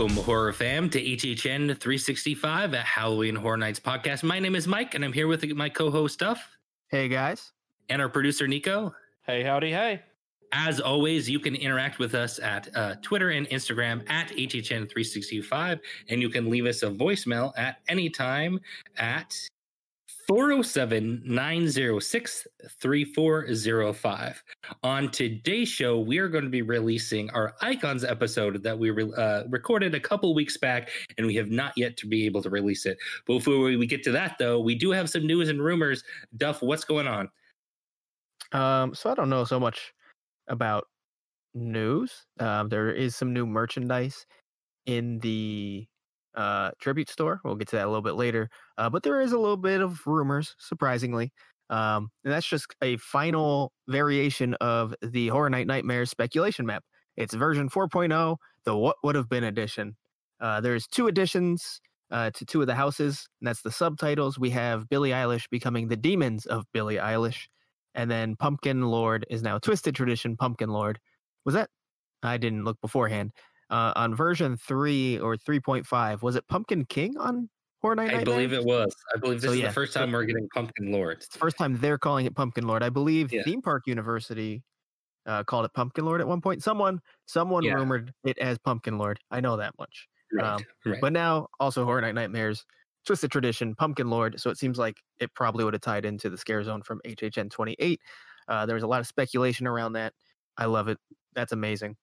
Welcome, horror fam, to HHN 365 at Halloween Horror Nights podcast. My name is Mike, and I'm here with my co-host Duff Hey guys. and our producer Nico. Hey, howdy, hey. As always, you can interact with us at uh, Twitter and Instagram at HHN365, and you can leave us a voicemail at any time at 407 906 3405. On today's show, we are going to be releasing our Icons episode that we re- uh, recorded a couple weeks back, and we have not yet to be able to release it. Before we get to that, though, we do have some news and rumors. Duff, what's going on? Um, so I don't know so much about news. Um, there is some new merchandise in the uh, tribute store. We'll get to that a little bit later. Uh, but there is a little bit of rumors, surprisingly. Um, and that's just a final variation of the Horror Night Nightmares speculation map. It's version 4.0, the What Would Have Been edition. Uh, there's two editions uh, to two of the houses, and that's the subtitles. We have Billie Eilish becoming the demons of Billie Eilish, and then Pumpkin Lord is now Twisted Tradition Pumpkin Lord. Was that? I didn't look beforehand. Uh, on version three or 3.5, was it Pumpkin King on Horror Night? I believe it was. I believe this So, is yeah, the first time we're getting Pumpkin Lord. It's the first time they're calling it Pumpkin Lord. I believe Yeah. Theme Park University uh, called it Pumpkin Lord at one point. Someone, someone Yeah. rumored it as Pumpkin Lord. I know that much. Right. Um, right. But now also Horror Night Nightmares, Twisted Tradition, Pumpkin Lord. So it seems like it probably would have tied into the Scare Zone from HHN 28. Uh, there was a lot of speculation around that. I love it. That's amazing.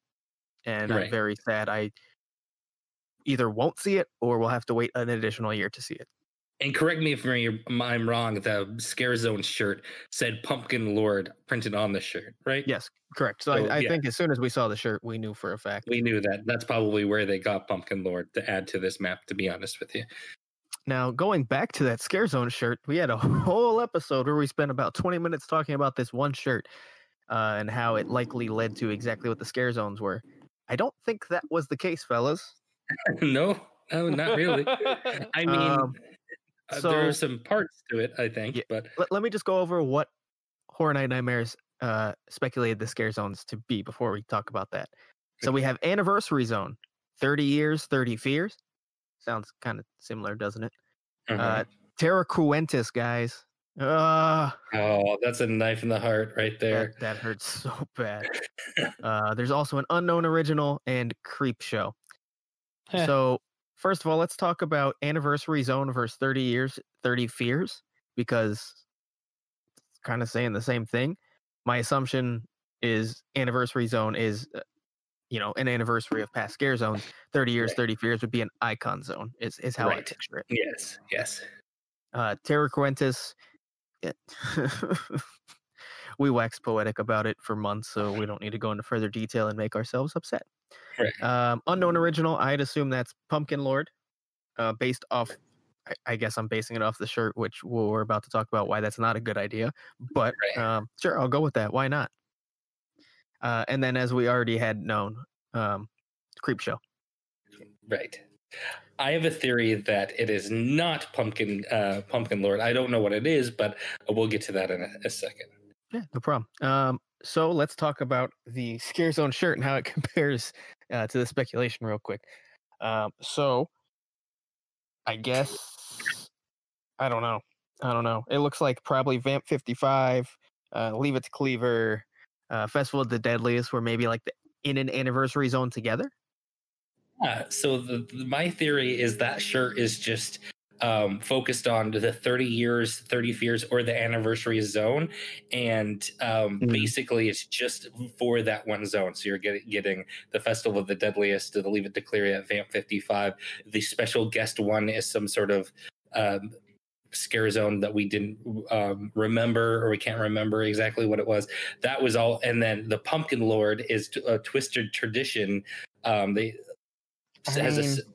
And Right. I'm very sad. I either won't see it or we'll have to wait an additional year to see it. And correct me if I'm I'm wrong. The Scare Zone shirt said Pumpkin Lord printed on the shirt, right? Yes, correct. So, So, I, I yeah. think as soon as we saw the shirt, we knew for a fact. We knew that. That's probably where they got Pumpkin Lord to add to this map. To be honest with you, Now, going back to that Scare Zone shirt, we had a whole episode where we spent about 20 minutes talking about this one shirt uh, and how it likely led to exactly what the Scare Zones were. I don't think that was the case, fellas. no, no, not really. I mean, Um, uh, there are some parts to it, I think, Yeah. but Let, let me just go over what Horror Night Nightmares uh, speculated the Scare Zones to be before we talk about that. So we have Anniversary Zone 30 years, 30 fears. Sounds kind of similar, doesn't it? uh-huh. Uh, Terra Cruentis, guys. Uh, oh, that's a knife in the heart right there. That, that hurts so bad. uh, there's also an unknown original and Creep Show. So, first of all, let's talk about Anniversary Zone versus 30 Years, 30 Fears, because it's kind of saying the same thing. My assumption is Anniversary Zone is, uh, you know, an anniversary of past scare zones. 30 Years, Right. 30 Fears would be an icon zone, is, is how I picture it. Yes, yes. Uh, Terra Cruentis, it, we wax poetic about it for months, so we don't need to go into further detail and make ourselves upset. Um, unknown original, I'd assume that's Pumpkin Lord, uh, based off. I, I guess I'm basing it off the shirt, which we're about to talk about why that's not a good idea. But um, sure, I'll go with that. Why not? Uh, and then, as we already had known, um, Creep Show. Right. I have a theory that it is not pumpkin uh pumpkin lord. I don't know what it is, but we'll get to that in a, a second. Yeah, no problem. Um, so let's talk about the Scare Zone shirt and how it compares uh, to the speculation real quick. Um, so I guess I don't know. I don't know. It looks like probably Vamp 55, uh, Leave It to Cleaver, uh, Festival of the Deadliest were maybe like the, in an anniversary zone together. Yeah, so the, the- my theory is that shirt is just um, focused on the 30 years, 30 fears, or the anniversary zone, and um, Mhm. basically it's just for that one zone. So you're getting getting the Festival of the Deadliest, the Leave It to Cleaver at Vamp 55. The special guest one is some sort of um, scare zone that we didn't um, remember or we can't remember exactly what it was. That was all, and then the Pumpkin Lord is t- a twisted tradition. Um, they I has a s- mean,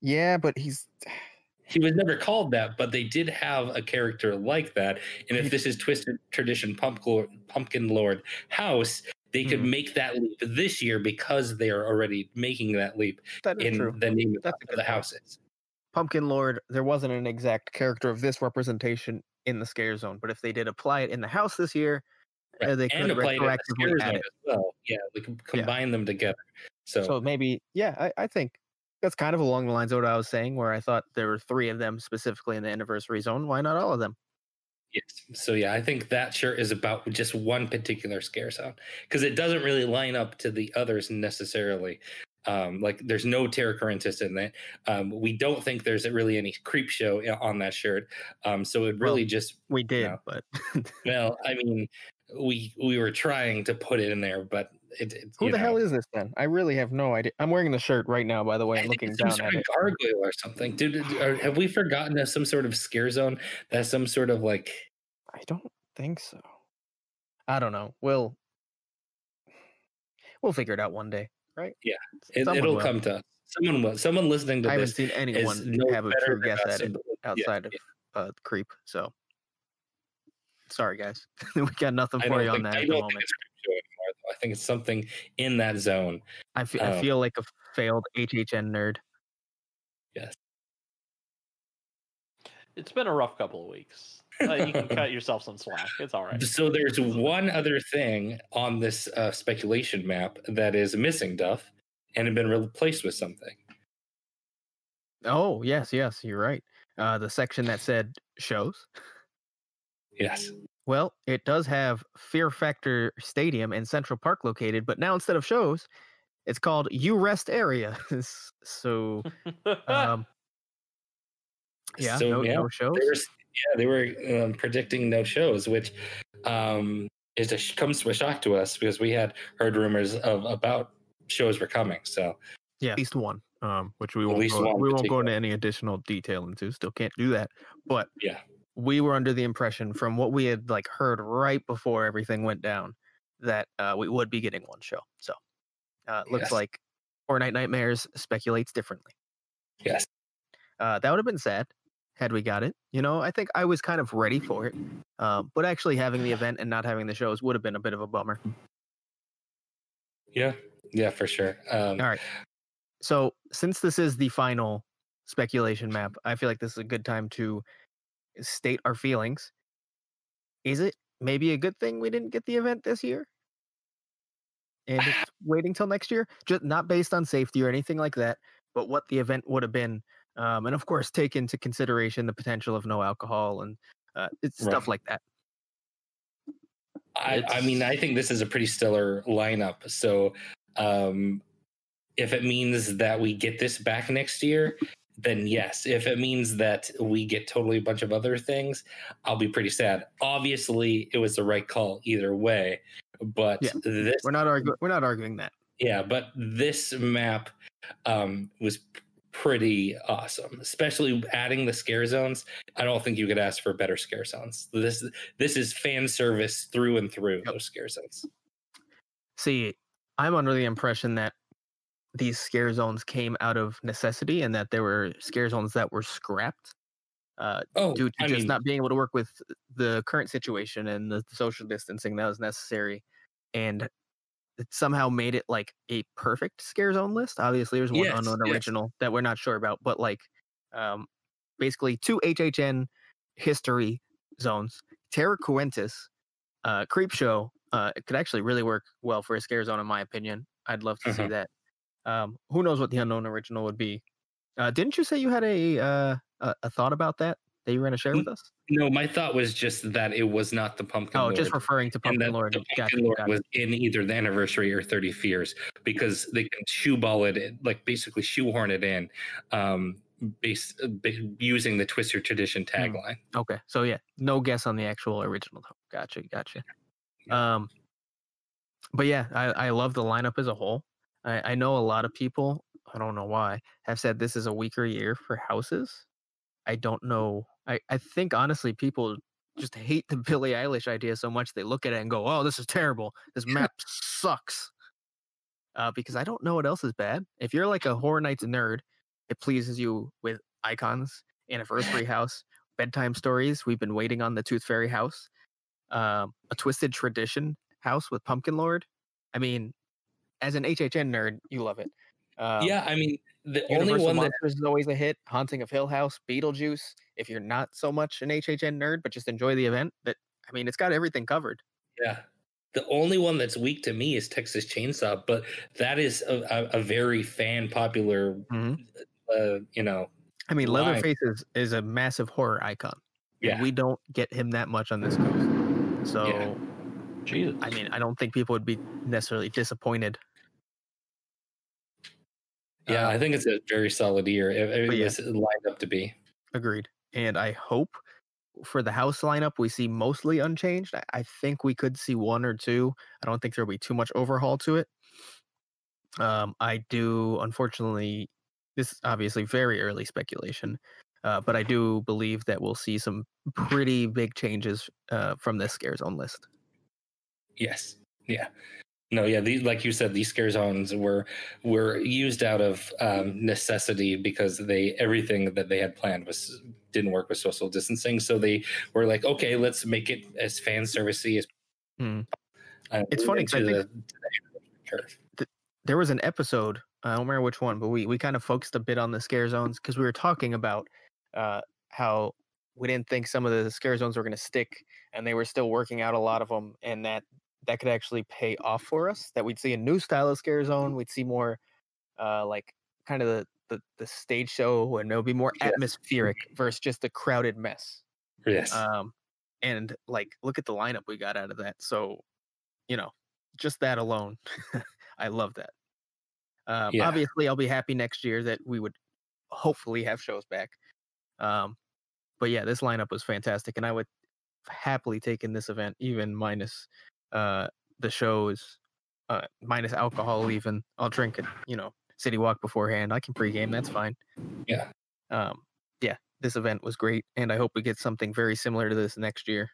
Yeah, but he's he was never called that, but they did have a character like that. And if this is Twisted Tradition Pumpkin Pumpkin Lord House, they could Mhm. make that leap this year because they are already making that leap that is in true. the name That's of the point. houses. Pumpkin Lord, there wasn't an exact character of this representation in the scare zone, but if they did apply it in the house this year, uh, they could and apply it retroactively add it. as well. Yeah, we can combine them together. So, So maybe, yeah, I, I think that's kind of along the lines of what I was saying, where I thought there were three of them specifically in the anniversary zone. Why not all of them? yes. So yeah, I think that shirt is about just one particular scare zone because it doesn't really line up to the others necessarily. Um, like there's no Terra Cruentis in that. Um, we don't think there's really any creep show on that shirt. Um, so it Well, really just We did, No. but well, I mean, we we were trying to put it in there, but it, it who the know. hell is this then? I really have no idea. I'm wearing the shirt right now, by the way, I and think looking down at of it. gargoyle or something. Dude, did- or have we forgotten of some sort of scare zone? That's some sort of like I don't think so. I don't know. We'll we'll figure it out one day, right? Yeah, it, it'll will. come to us. Someone will. Someone listening to I haven't this seen anyone no have a true guess at it and- yeah, outside of yeah. uh, creep. So sorry, guys, we got nothing for you on think, that I at the moment. Think it's creep show anymore. Though. I think it's something in that zone. I fe- I um, feel like a failed HHN nerd. Yes. It's been a rough couple of weeks. Uh, you can cut yourself some slack. It's all right. So there's one other thing on this uh, speculation map that is missing, Duff, and had been replaced with something. Oh yes, yes, you're right. Uh, the section that said shows. Yes. Well, it does have Fear Factor Stadium in Central Park located, but now instead of shows, it's called You Rest Area. So, um, yeah, So, no, yeah, no shows. They were, yeah, they were um, predicting no shows, which um, is a comes to a shock to us because we had heard rumors of about shows were coming. So Yeah, at least one. Um, which we At won't go, we won't go into any additional detail into. Still can't do that. But Yeah. We were under the impression from what we had like heard right before everything went down that uh, we would be getting one show. So uh, it looks Yes. like Horror Night Nightmares speculates differently. yes, Uh, that would have been sad had we got it. You know, I think I was kind of ready for it, um, but actually having the event and not having the shows would have been a bit of a bummer. yeah, yeah, for sure. Um, All right. So since this is the final speculation map, I feel like this is a good time to state our feelings. Is it maybe a good thing we didn't get the event this year? And waiting till next year? Just not based on safety or anything like that, but what the event would have been. Um, and of course, take into consideration the potential of no alcohol and uh, it's stuff like that. I, I mean, I think this is a pretty stellar lineup. So, um, if it means that we get this back next year, then yes. If it means that we get totally a bunch of other things, I'll be pretty sad. Obviously, it was the right call either way. But Yeah, this, We're not arguing. We're not arguing that. yeah, but this map um, was pretty awesome, especially adding the scare zones. I don't think you could ask for better scare zones. This this is fan service through and through. Yep. Those scare zones. See, I'm under the impression that these scare zones came out of necessity and that there were scare zones that were scrapped uh, Oh, due to I just mean, not being able to work with the current situation and the social distancing that was necessary. And it somehow made it like a perfect scare zone list. Obviously, there's one Yes, unknown yes. original that we're not sure about, but like um, basically two HHN history zones, Terra Cruentis, uh, Creep Show. Uh, it could actually really work well for a scare zone, in my opinion. I'd love to see Mhm. that. Um, who knows what the unknown original would be? Uh, didn't you say you had a uh, a, a thought about that that you were going to share Mm, with us? no, my thought was just that it was not the pumpkin. Oh, Lord, just referring to Pumpkin Lord. the Gotcha, pumpkin lord gotcha. was in either the anniversary or 30 fears because they can shoeball it, like basically shoehorn it in, um, based ba- using the Twister tradition Hmm. tagline. Okay, so yeah, no guess on the actual original. though. Gotcha, gotcha. Um, but yeah, I, I love the lineup as a whole. I, I know a lot of people. I don't know why have said this is a weaker year for houses. I don't know. I, I think honestly, people just hate the Billie Eilish idea so much they look at it and go, "Oh, this is terrible. This map sucks." Uh, because I don't know what else is bad. If you're like a Horror Nights nerd, it pleases you with icons, anniversary house, bedtime stories. We've been waiting on the Tooth Fairy house, um, a Twisted Tradition house with Pumpkin Lord. I mean, as an HHN nerd, you love it. Um, yeah, I mean, the only one that Monsters is always a hit. Haunting of Hill House, Beetlejuice. If you're not so much an HHN nerd, but just enjoy the event, that I mean, it's got everything covered. Yeah. The only one that's weak to me is Texas Chainsaw, but that is a, a, a very fan popular, Mhm. uh, you know. I mean, Line. Leatherface is, is a massive horror icon. Yeah, We don't get him that much on this coast. So, Jesus. I mean, I don't think people would be necessarily disappointed. Yeah. uh, I think it's a very solid year. It, it yeah. was lined up to be. Agreed. And I hope for the house lineup we see mostly unchanged. I, I think we could see one or two. I don't think there'll be too much overhaul to it. Um, I do, unfortunately, this is obviously very early speculation, uh, but I do believe that we'll see some pretty big changes uh, from this scare zone list. Yes. Yeah. No, yeah, these like you said, these scare zones were were used out of um, necessity because they everything that they had planned was didn't work with social distancing. So they were like, okay, let's make it as fan servicey as. Uh, It's funny 'cause I think- the- the there was an episode i don't remember which one but we, we kind of focused a bit on the scare zones because we were talking about uh, how we didn't think some of the scare zones were going to stick and they were still working out a lot of them and that that could actually pay off for us that we'd see a new style of scare zone we'd see more uh, like kind of the, the the stage show and it would be more Yes. atmospheric versus just a crowded mess Yes. um and like look at the lineup we got out of that so you know just that alone i love that um Yeah. obviously i'll be happy next year that we would hopefully have shows back um but yeah this lineup was fantastic and i would happily take in this event even minus uh the shows uh minus alcohol even i'll drink it you know city walk beforehand i can pregame that's fine Yeah. um yeah this event was great and i hope we get something very similar to this next year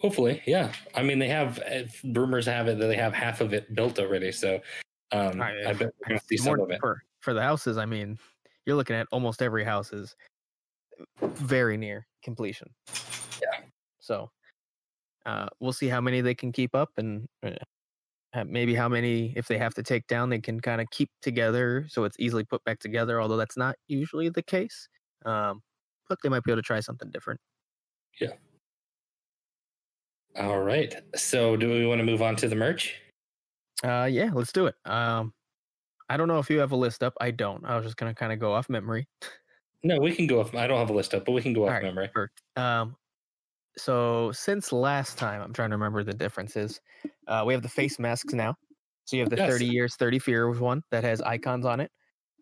Hopefully, yeah. I mean, they have uh, rumors have it that they have half of it built already. So um, I- I, bet we're see some of it. for for the houses i mean you're looking at almost every house is very near completion Yeah. so uh we'll see how many they can keep up and uh, maybe how many if they have to take down they can kind of keep together so it's easily put back together although that's not usually the case um but they might be able to try something different Yeah. All right. So, do we want to move on to the merch? uh yeah let's do it um i don't know if you have a list up i don't i was just gonna kind of go off memory No, we can go off. I don't have a list up, but we can go off Alright. memory. Um, so since last time, I'm trying to remember the differences. Uh, we have the face masks now. So you have the Yes. 30 years, 30 fears one that has icons on it.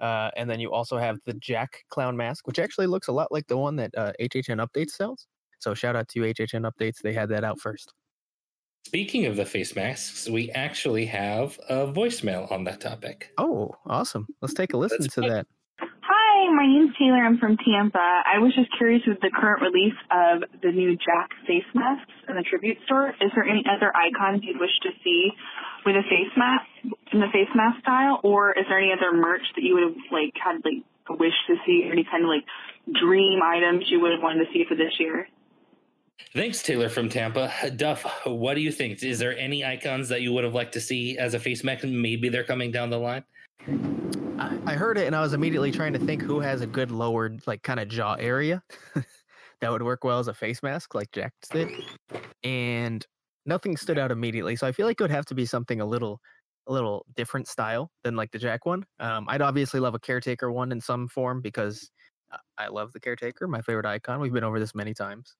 Uh, and then you also have the Jack clown mask, which actually looks a lot like the one that uh, HHN Updates sells. So shout out to HHN Updates. They had that out first. Speaking of the face masks, we actually have a voicemail on that topic. Oh, awesome. Let's take a listen That's to fun. that. My name's Taylor. I'm from Tampa. I was just curious with the current release of the new Jack face masks in the tribute store. Is there any other icons you'd wish to see with a face mask in the face mask style, or is there any other merch that you would have like had like a wish to see, or any kind of like dream items you would have wanted to see for this year? Thanks, Taylor from Tampa. Duff, what do you think? Is there any icons that you would have liked to see as a face mask? Maybe they're coming down the line. I heard it and I was immediately trying to think who has a good lowered, like kind of jaw area that would work well as a face mask, like Jack did. And nothing stood out immediately. So I feel like it would have to be something a little, a little different style than like the Jack one. Um, I'd obviously love a caretaker one in some form because I love the caretaker, my favorite icon. We've been over this many times.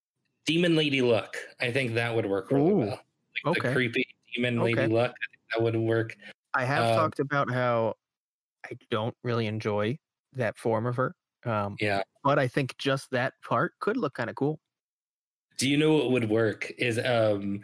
Demon Lady look. I think that would work really Ooh, well. Like okay. The creepy Demon Lady Okay. look. I think that would work. I have Um, talked about how I don't really enjoy that form of her. Um, Yeah. but I think just that part could look kind of cool. Do you know what would work? Is um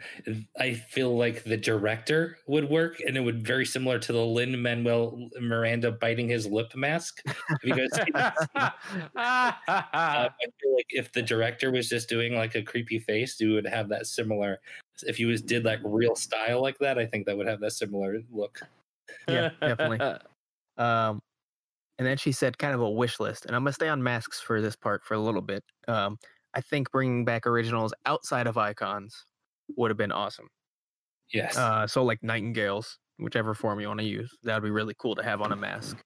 I feel like the director would work and it would very similar to the Lin Manuel Miranda biting his lip mask. Have you guys seen that? Uh, I feel like if the director was just doing like a creepy face, you would have that similar. If you was did like real style like that, I think that would have that similar look. Yeah, definitely. Um, and then she said kind of a wish list, and I'm gonna stay on masks for this part for a little bit. Um, I think bringing back originals outside of icons would have been awesome. Yes. Uh, so like nightingales, whichever form you want to use, that would be really cool to have on a mask.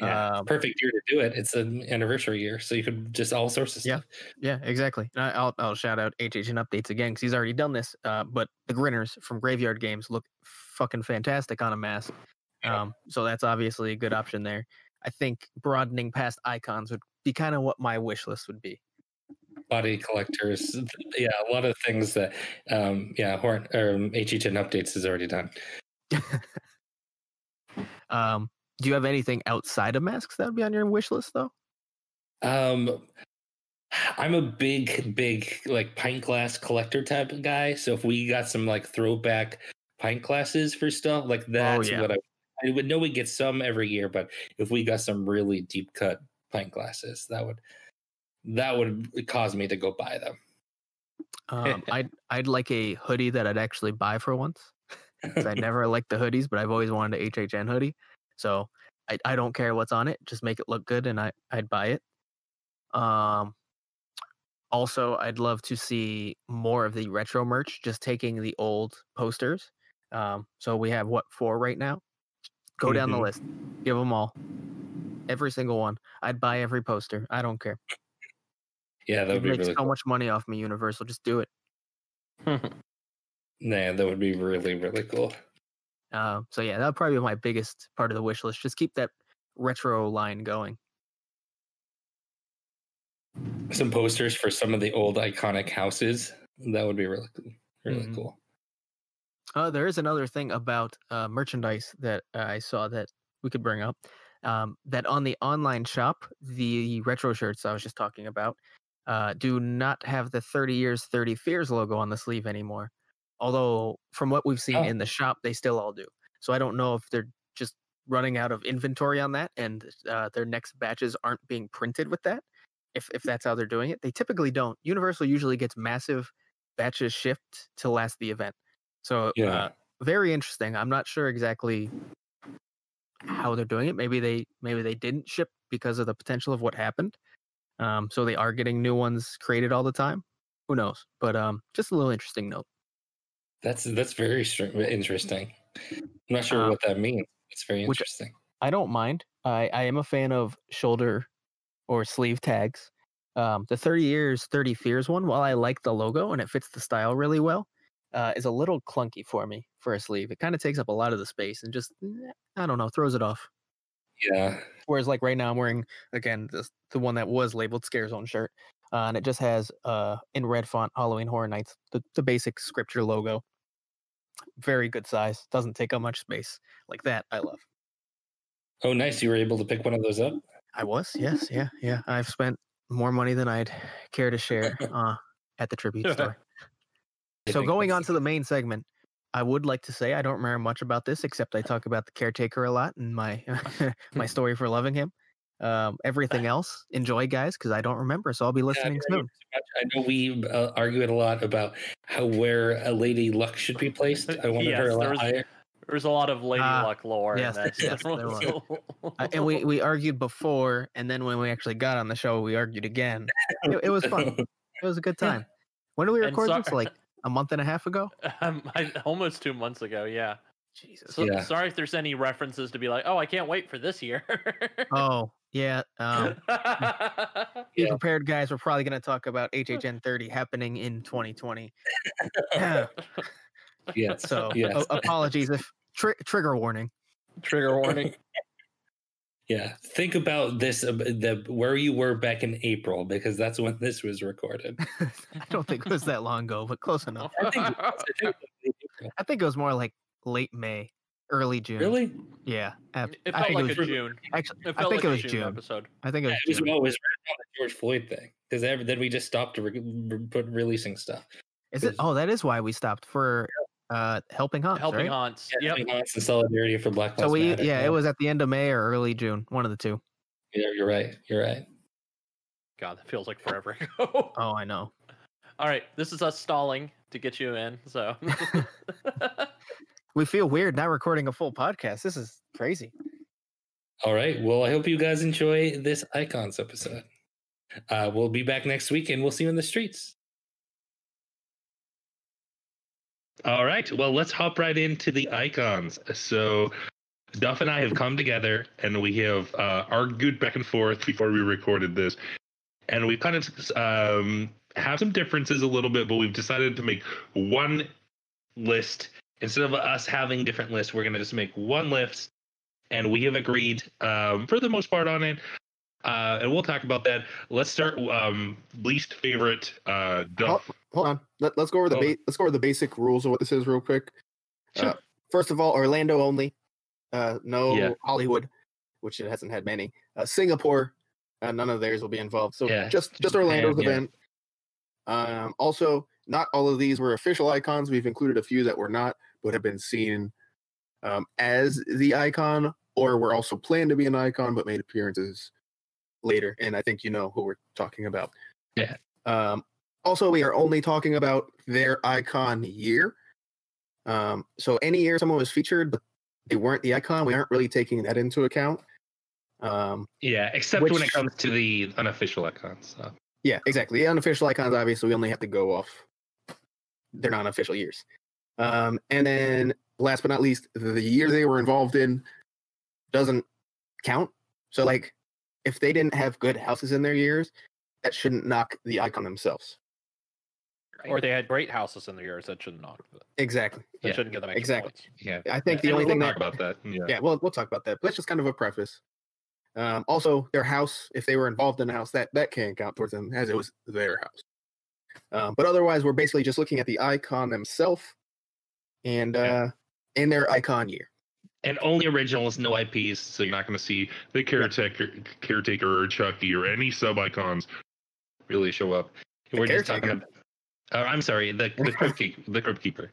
Yeah, Um, perfect year to do it. It's an anniversary year, so you could just all sorts of Yeah. stuff. Yeah, exactly. And I- I'll I'll shout out HHN updates again because he's already done this. Uh, but the Grinners from Graveyard Games look fucking fantastic on a mask. Um, so that's obviously a good option there. I think broadening past icons would be kind of what my wish list would be. Body collectors, yeah, a lot of things that, um, yeah, Horn or um, HHN updates is already done. Um, do you have anything outside of masks that would be on your wish list though? Um, I'm a big, big like pint glass collector type of guy. So if we got some like throwback pint glasses for stuff, like that's Oh, yeah. what I. I would know we get some every year, but if we got some really deep cut pint glasses, that would that would cause me to go buy them. Um, I'd I'd like a hoodie that I'd actually buy for once. I never liked the hoodies, but I've always wanted a HHN hoodie. So I, I don't care what's on it, just make it look good, and I I'd buy it. Um, also, I'd love to see more of the retro merch, just taking the old posters. Um, so we have what four right now? Go down the Mhm. list, give them all, every single one. I'd buy every poster. I don't care. Yeah, that would be make really so cool. much money off me, Universal. Just do it. Nah, that would be really, really cool. Uh, so yeah, that would probably be my biggest part of the wish list. Just keep that retro line going. Some posters for some of the old iconic houses. That would be really, really Mhm. cool. Uh, there is another thing about uh, merchandise that uh, I saw that we could bring up. Um, that on the online shop, the retro shirts I was just talking about uh, do not have the 30 years, 30 fears logo on the sleeve anymore. Although, from what we've seen Oh. in the shop, they still all do. So I don't know if they're just running out of inventory on that and uh, their next batches aren't being printed with that. If, if that's how they're doing it, they typically don't. Universal usually gets massive batches shipped to last the event. So Yeah. uh, very interesting. I'm not sure exactly how they're doing it. Maybe they maybe they didn't ship because of the potential of what happened. Um, so they are getting new ones created all the time. Who knows? But um, just a little interesting note. That's that's very str- interesting. I'm not sure Uh, what that means. It's very interesting. I don't mind. I, I am a fan of shoulder or sleeve tags. Um, the 30 years, 30 fears one, while I like the logo and it fits the style really well, uh, is a little clunky for me for a sleeve. It kind of takes up a lot of the space and just, eh, I don't know, throws it off. Yeah, Whereas, like right now, I'm wearing again the the one that was labeled Scare Zone shirt, uh, and it just has uh in red font Halloween Horror Nights, the the basic scripture logo. Very good size, doesn't take up much space. Like that, I love. Oh, nice. You were able to pick one of those up. I was, yes, yeah, yeah. I've spent more money than I'd care to share uh, at the tribute store. I so going on to the main segment, I would like to say I don't remember much about this except I talk about the caretaker a lot and my my story for loving him. Um, everything else, enjoy, guys, because I don't remember, so I'll be listening don't soon. I know we uh, argued a lot about how where a Lady Luck should be placed. I wanted her a there lot was- higher. There's a lot of Lady Ah, Luck lore yes, in that. yes, there was. Uh, and we we argued before, and then when we actually got on the show, we argued again. It, it was fun. It was a good time. When do we record so- this? Like a month and a half ago. um, I, almost two months ago, yeah. Jesus. So, Yeah. Sorry if there's any references to be like, oh, I can't wait for this year. Oh yeah. Um, be Yeah. prepared, guys. We're probably going to talk about HHN 30 happening in 2020. Yeah. yes. So yes. a- apologies if tri- trigger warning. Trigger warning. Yeah. Think about this. uh, The where you were back in April because that's when this was recorded. I don't think it was that long ago, but close enough. I think. it was. I think it was April. I think it was more like late May, early June. Really? Yeah. af- It I felt think like it a was June. actually. I think like it was June, June. episode. I think it Yeah, was it was, June. well, it was right on the George Floyd thing because then we just stopped re- re- releasing stuff. Is it? Oh, that is why we stopped for uh helping Haunts, Helping right? Haunts. Yeah, Yep. Having Haunts and solidarity for Black Lives So we, Matter. yeah, it was at the end of May or early June, one of the two. Yeah, you're right. You're right. God, that feels like forever ago. Oh, I know. All right, this is us stalling to get you in. So, We feel weird not recording a full podcast. This is crazy. All right. Well, I hope you guys enjoy this Icons episode. Uh, we'll be back next week and we'll see you in the streets. All right. Well, let's hop right into the icons. So, Duff and I have come together and we have uh, argued back and forth before we recorded this, and we kind of um, have some differences a little bit, but we've decided to make one list instead of us having different lists. We're gonna just make one list, and we have agreed um, for the most part on it. Uh, and we'll talk about that. Let's start um, least favorite uh, Duff. Hold on. Let, us go over the ba- let's go over the basic rules of what this is real quick. Sure. Uh, first of all, Orlando only. Uh, no Yeah. Hollywood, which it hasn't had many. Uh, Singapore, uh, none of theirs will be involved. So Yeah, just just Orlando's yeah. event. Um, also, not all of these were official icons. We've included a few that were not, but have been seen um, as the icon, or were also planned to be an icon, but made appearances later. And I think you know who we're talking about. Yeah. Um, also, we are only talking about their icon year. Um, so any year someone was featured, but they weren't the icon, we aren't really taking that into account. Um, Yeah, except when it comes to the unofficial icons. So. yeah, exactly. The unofficial icons, obviously, we only have to go off their non-official years. Um, and then, last but not least, the year they were involved in doesn't count. So, like, if they didn't have good houses in their years, that shouldn't knock the icon themselves. Or they had great houses in their years that shouldn't knock. That Exactly. Yeah, shouldn't get them extra exactly. points. Yeah, I think the And only we'll thing talk that about that. Yeah. yeah, well, we'll talk about that. But that's just kind of a preface. Um, also, their house, if they were involved in a house, that that can't count towards them as it was their house. Um, but otherwise, we're basically just looking at the icon themselves and Yeah. uh, in their icon year. And only originals, no IPs. So you're not going to see the caretaker, caretaker or Chucky or any sub icons really show up. The We're just talking about. Uh, I'm sorry, the the crypt keep, the crypt keeper.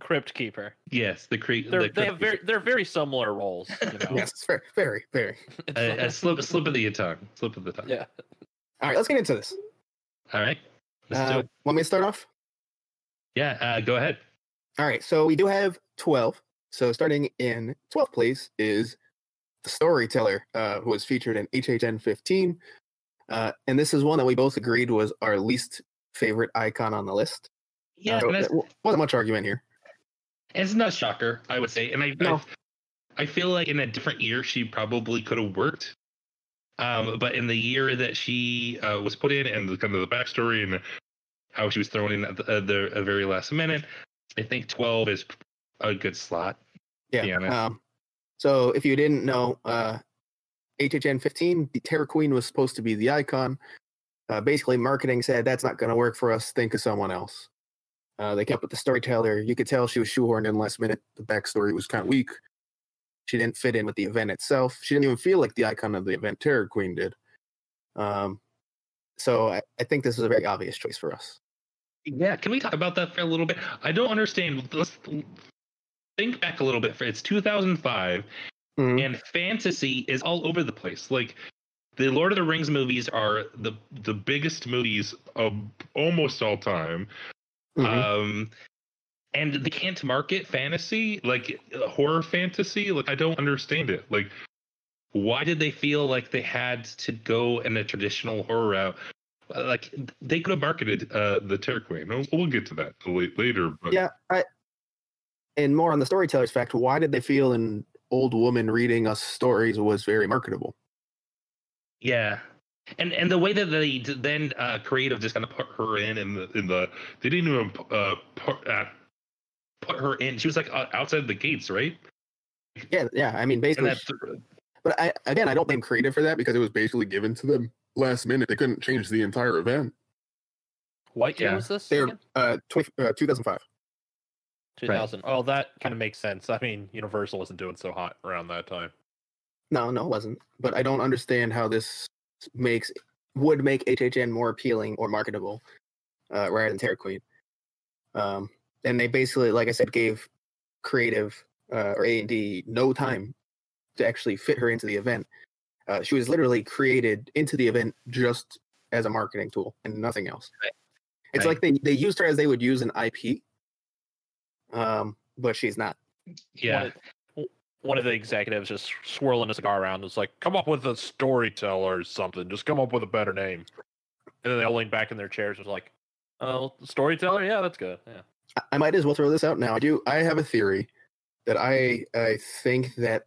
Crypt keeper. Yes, the cre- They're, the they have crypt very keeper. they're very similar roles. You know? Yes, it's very, very, very. A, like- a slip slip of the tongue, slip of the tongue. yeah. All right, let's get into this. All right, let's do Uh, it. want me to start off? Yeah, uh, go ahead. All right, so we do have 12. So starting in 12th place is the storyteller, uh, who was featured in HHN 15. Uh, and this is one that we both agreed was our least favorite icon on the list. Yeah, So and that's, there wasn't much argument here. it's not a shocker, I would say. And I, No. I, I feel like in a different year she probably could have worked. Um, but in the year that she uh, was put in, and the kind of the backstory and how she was thrown in at the, at the uh, very last minute, I think 12 is a good slot. Yeah. Um, so if you didn't know, uh, HHN 15, the Terra Queen was supposed to be the icon. Uh, basically, marketing said that's not going to work for us. Think of someone else. Uh, they kept with the storyteller. You could tell she was shoehorned in last minute. The backstory was kind of weak. She didn't fit in with the event itself. She didn't even feel like the icon of the event. Terra Queen did. Um, so I, I think this is a very obvious choice for us. Yeah, can we talk about that for a little bit? I don't understand. Let's think back a little bit. for It's 2005, Mhm. and fantasy is all over the place. Like the Lord of the Rings movies are the the biggest movies of almost all time. Mhm. Um, and they can't market fantasy like uh, horror fantasy. Like I don't understand it. Like why did they feel like they had to go in a traditional horror route? Like they could have marketed uh, the Terra Queen. We'll, we'll get to that later. But Yeah, I and more on the storyteller's fact, why did they feel an old woman reading us stories was very marketable? Yeah, and and the way that they then uh, creative just kind of put her in in the in the they didn't even uh, put uh, put her in. She was like uh, outside the gates, right? Yeah, yeah. I mean, basically, that's but I again, I don't blame creative for that because it was basically given to them last minute. They couldn't change the entire event. What year Yeah. was this? They're uh, 20, uh 2005. 2000. Oh, that kind of makes sense. I mean, Universal wasn't doing so hot around that time. No, no, it wasn't. But I don't understand how this makes would make HHN more appealing or marketable uh, rather than Terra Queen. Um, and they basically, like I said, gave creative uh, or A and D no time to actually fit her into the event. Uh, she was literally created into the event just as a marketing tool and nothing else. Right. It's Right. like they, they used her as they would use an IP, um, but she's not. yeah. One of, one of the executives just swirling a cigar around was like, "Come up with a storyteller or something. Just come up with a better name." And then they all leaned back in their chairs. Was like, "Oh, storyteller? Yeah, that's good. Yeah." I- I might as well throw this out now. I do. I have a theory that I I think that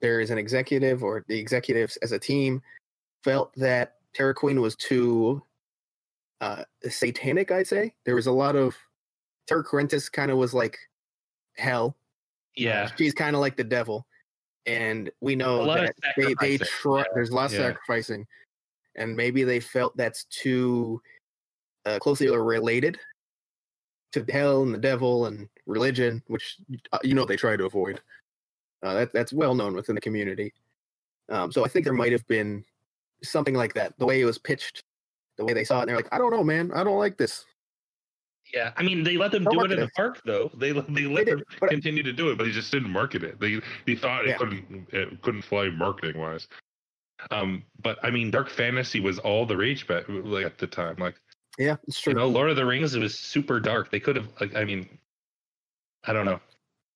there is an executive or the executives as a team felt that Terra Queen was too uh, satanic. I'd say there was a lot of Cruentis kind of was like hell. Yeah. she's kind of like the devil, and we know that they they try. yeah, There's a lot of yeah. sacrificing, and maybe they felt that's too uh, closely related to hell and the devil and religion, which uh, you know they try to avoid. Uh, that that's well known within the community. Um, so I think there might have been something like that. The way it was pitched, the way they saw it, and they're like, I don't know, man, I don't like this. Yeah. I mean, they let them Don't do it in the park, though. They they They let did, them but continue to do it, but they just didn't market it. They they thought Yeah. it couldn't it couldn't fly marketing wise. Um, but I mean, dark fantasy was all the rage back like at the time. Like yeah, it's true. You know, Lord of the Rings, it was super dark. They could have, like, I mean, I don't know.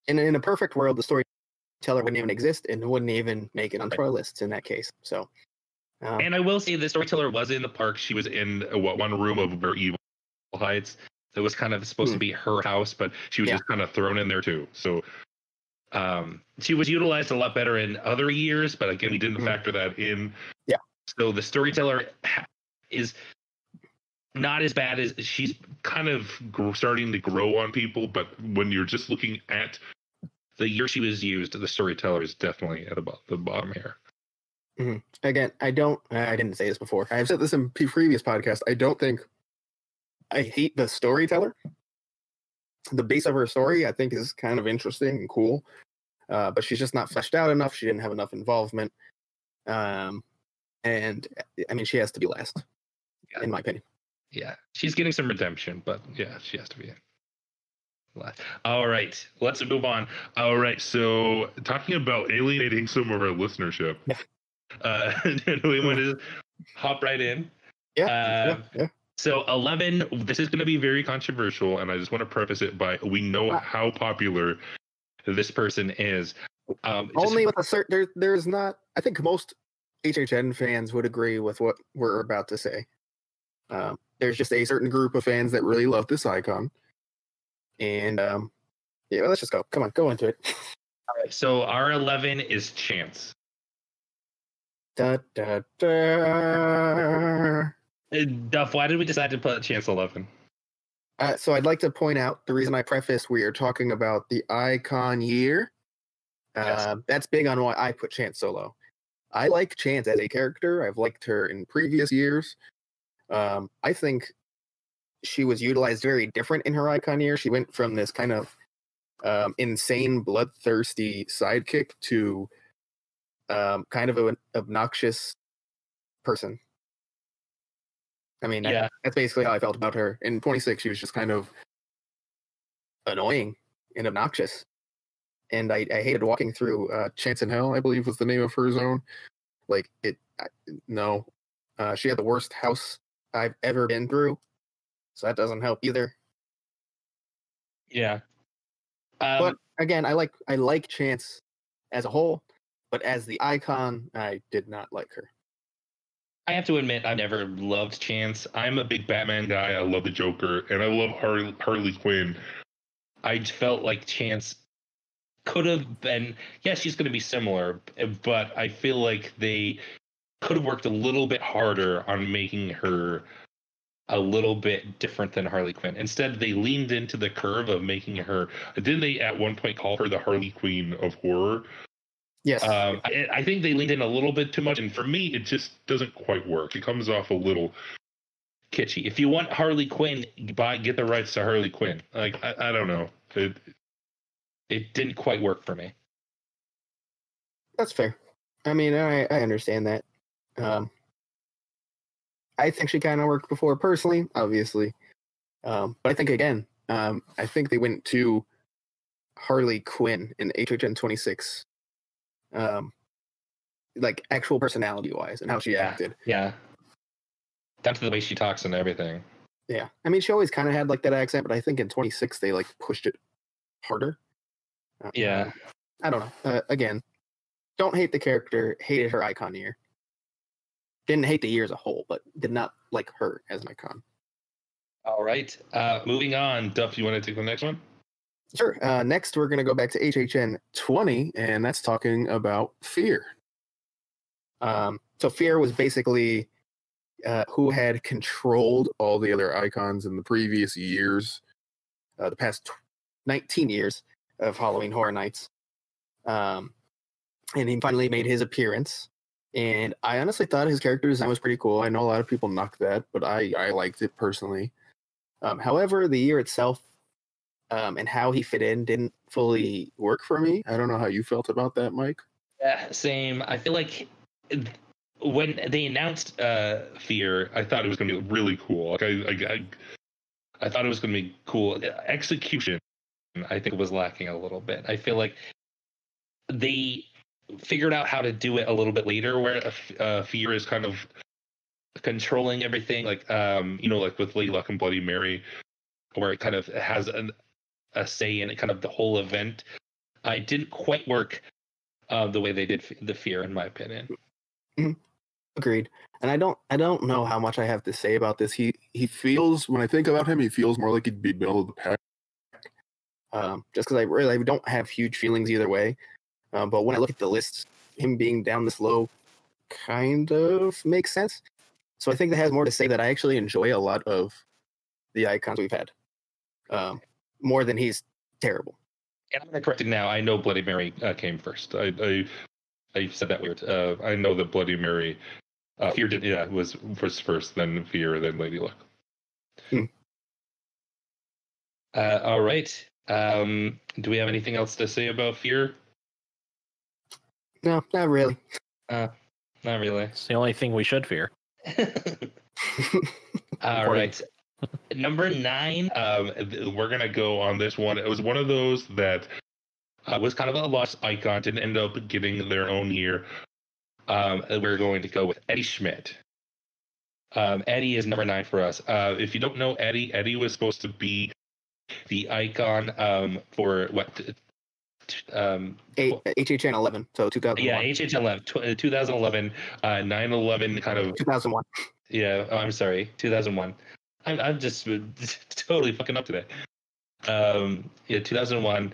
in in a perfect world, the storyteller wouldn't even exist and wouldn't even make it onto our lists in that case. So, um, And I will say the storyteller was in the park. She was in uh, what one room of where evil hides. It was kind of supposed to Hmm. be her house, but she was Yeah. just kind of thrown in there too. So um, she was utilized a lot better in other years, but again, we didn't Mhm. factor that in. Yeah. So the storyteller is not as bad as she's kind of starting to grow on people, but when you're just looking at the year she was used. The storyteller is definitely at about the bottom here. again, I don't. I didn't say this before. I've said this in previous podcasts. I don't think I hate the storyteller. The base of her story, I think, is kind of interesting and cool, uh, but she's just not fleshed out enough. She didn't have enough involvement, um, and I mean, she has to be last, Yeah. in my opinion. Yeah, she's getting some redemption, but yeah, she has to be last. All right, let's move on. All right, so talking about alienating some of our listenership. Yeah. Uh, we want to hop right in. Yeah, Uh, yeah, yeah. So eleven. This is going to be very controversial, and I just want to preface it by we know how popular This person is. Um, just- Only with a certain there, there's not. I think most HHN fans would agree with what we're about to say. Um, there's just a certain group of fans that really love this icon, and um, yeah, let's just go. Come on, go into it. so our eleven is Chance. Da, da, da. Uh, Duff, why did we decide to put Chance eleven? Uh, so I'd like to point out the reason I preface we are talking about the icon year. Yes. Uh, that's big on why I put Chance so low. I like Chance as a character. I've liked her in previous years. Um, I think she was utilized very different in her icon year. She went from this kind of um, insane, bloodthirsty sidekick to um, kind of an obnoxious person. I mean, that- Yeah. that's basically how I felt about her. In 26, she was just kind of annoying and obnoxious. And I, I hated walking through uh, Chance in Hell, I believe was the name of her zone. Like, it, I, no. Uh, she had the worst house I've ever been through. So that doesn't help either. Yeah. Um, But again, I like I like Chance as a whole, but as the icon, I did not like her. I have to admit, I've never loved Chance. I'm a big Batman guy. I love the Joker, and I love Harley, Harley Quinn. I felt like Chance could have been. Yeah, she's going to be similar, but I feel like they could have worked a little bit harder on making her a little bit different than Harley Quinn. Instead, they leaned into the curve of making her. Didn't they at one point call her the Harley Quinn of horror? Yes. Um, I, I think they leaned in a little bit too much, and for me, it just doesn't quite work. It comes off a little. kitschy. If you want Harley Quinn, buy get the rights to Harley Quinn. Like I, I don't know. It, It didn't quite work for me. That's fair. I mean, I, I understand that. Um, I think she kind of worked before personally, obviously. Um, but I think again, um, I think they went to Harley Quinn in HHN 26. Um, like actual personality wise and how she Yeah. acted. Yeah. Down to the way she talks and everything. Yeah. I mean, she always kind of had like that accent, but I think in 26 they like pushed it harder. Uh, Yeah. I don't know. Uh, again, don't hate the character. Hated her icon year. Didn't hate the year as a whole, but did not like her as an icon. All right. Uh, moving on. Duff, you want to take the next one? Sure. Uh, next, we're going to go back to HHN 20, and that's talking about fear. Um, so, fear was basically uh, who had controlled all the other icons in the previous years, uh, the past tw- 19 years of Halloween Horror Nights. Um, and he finally made his appearance. And I honestly thought his character design was pretty cool. I know a lot of people knocked that, but I, I liked it personally. Um, however, the year itself um, and how he fit in didn't fully work for me. I don't know how you felt about that, Mike. Yeah, same. I feel like when they announced uh, Fear, I thought it was going to be really cool. Like I, I, I, I thought it was going to be cool. Execution, I think, was lacking a little bit. I feel like they figured out how to do it a little bit later, where uh, Fear is kind of controlling everything, like um, you know, like with Lady Luck and Bloody Mary, where it kind of has an, a say in kind of the whole event. I didn't quite work uh, the way they did the Fear, in my opinion. Agreed. And I don't I don't know how much I have to say about this. He he feels when I think about him, he feels more like he'd be middle of the pack. Um, just because I really I don't have huge feelings either way. Um, but when I look at the list, him being down this low kind of makes sense. So I think that has more to say that I actually enjoy a lot of the icons we've had. Um, more than he's terrible. And I'm gonna correct it now. I know Bloody Mary uh, came first. I, I I said that weird. Uh, I know that Bloody Mary, uh, Fear did yeah was was first, then Fear, then Lady Luck. Hmm. Uh, all right. Um, do we have anything else to say about Fear? No, not really. Not really. It's the only thing we should fear. All right. Number nine, um, we're gonna go on this one. It was one of those that uh, was kind of a lost icon, didn't end up getting their own year. Um, and we're going to go with Eddie Schmidt. Um, Eddie is number nine for us. Uh, if you don't know Eddie, Eddie was supposed to be the icon um, for what? t- t- Um, Eight, HHN 11, so 2001. yeah, HH11, tw- uh, 2011, uh, 9/11 kind of 2001. Yeah, oh, I'm sorry, 2001. I'm I'm just totally fucking up today. Um, yeah, 2001.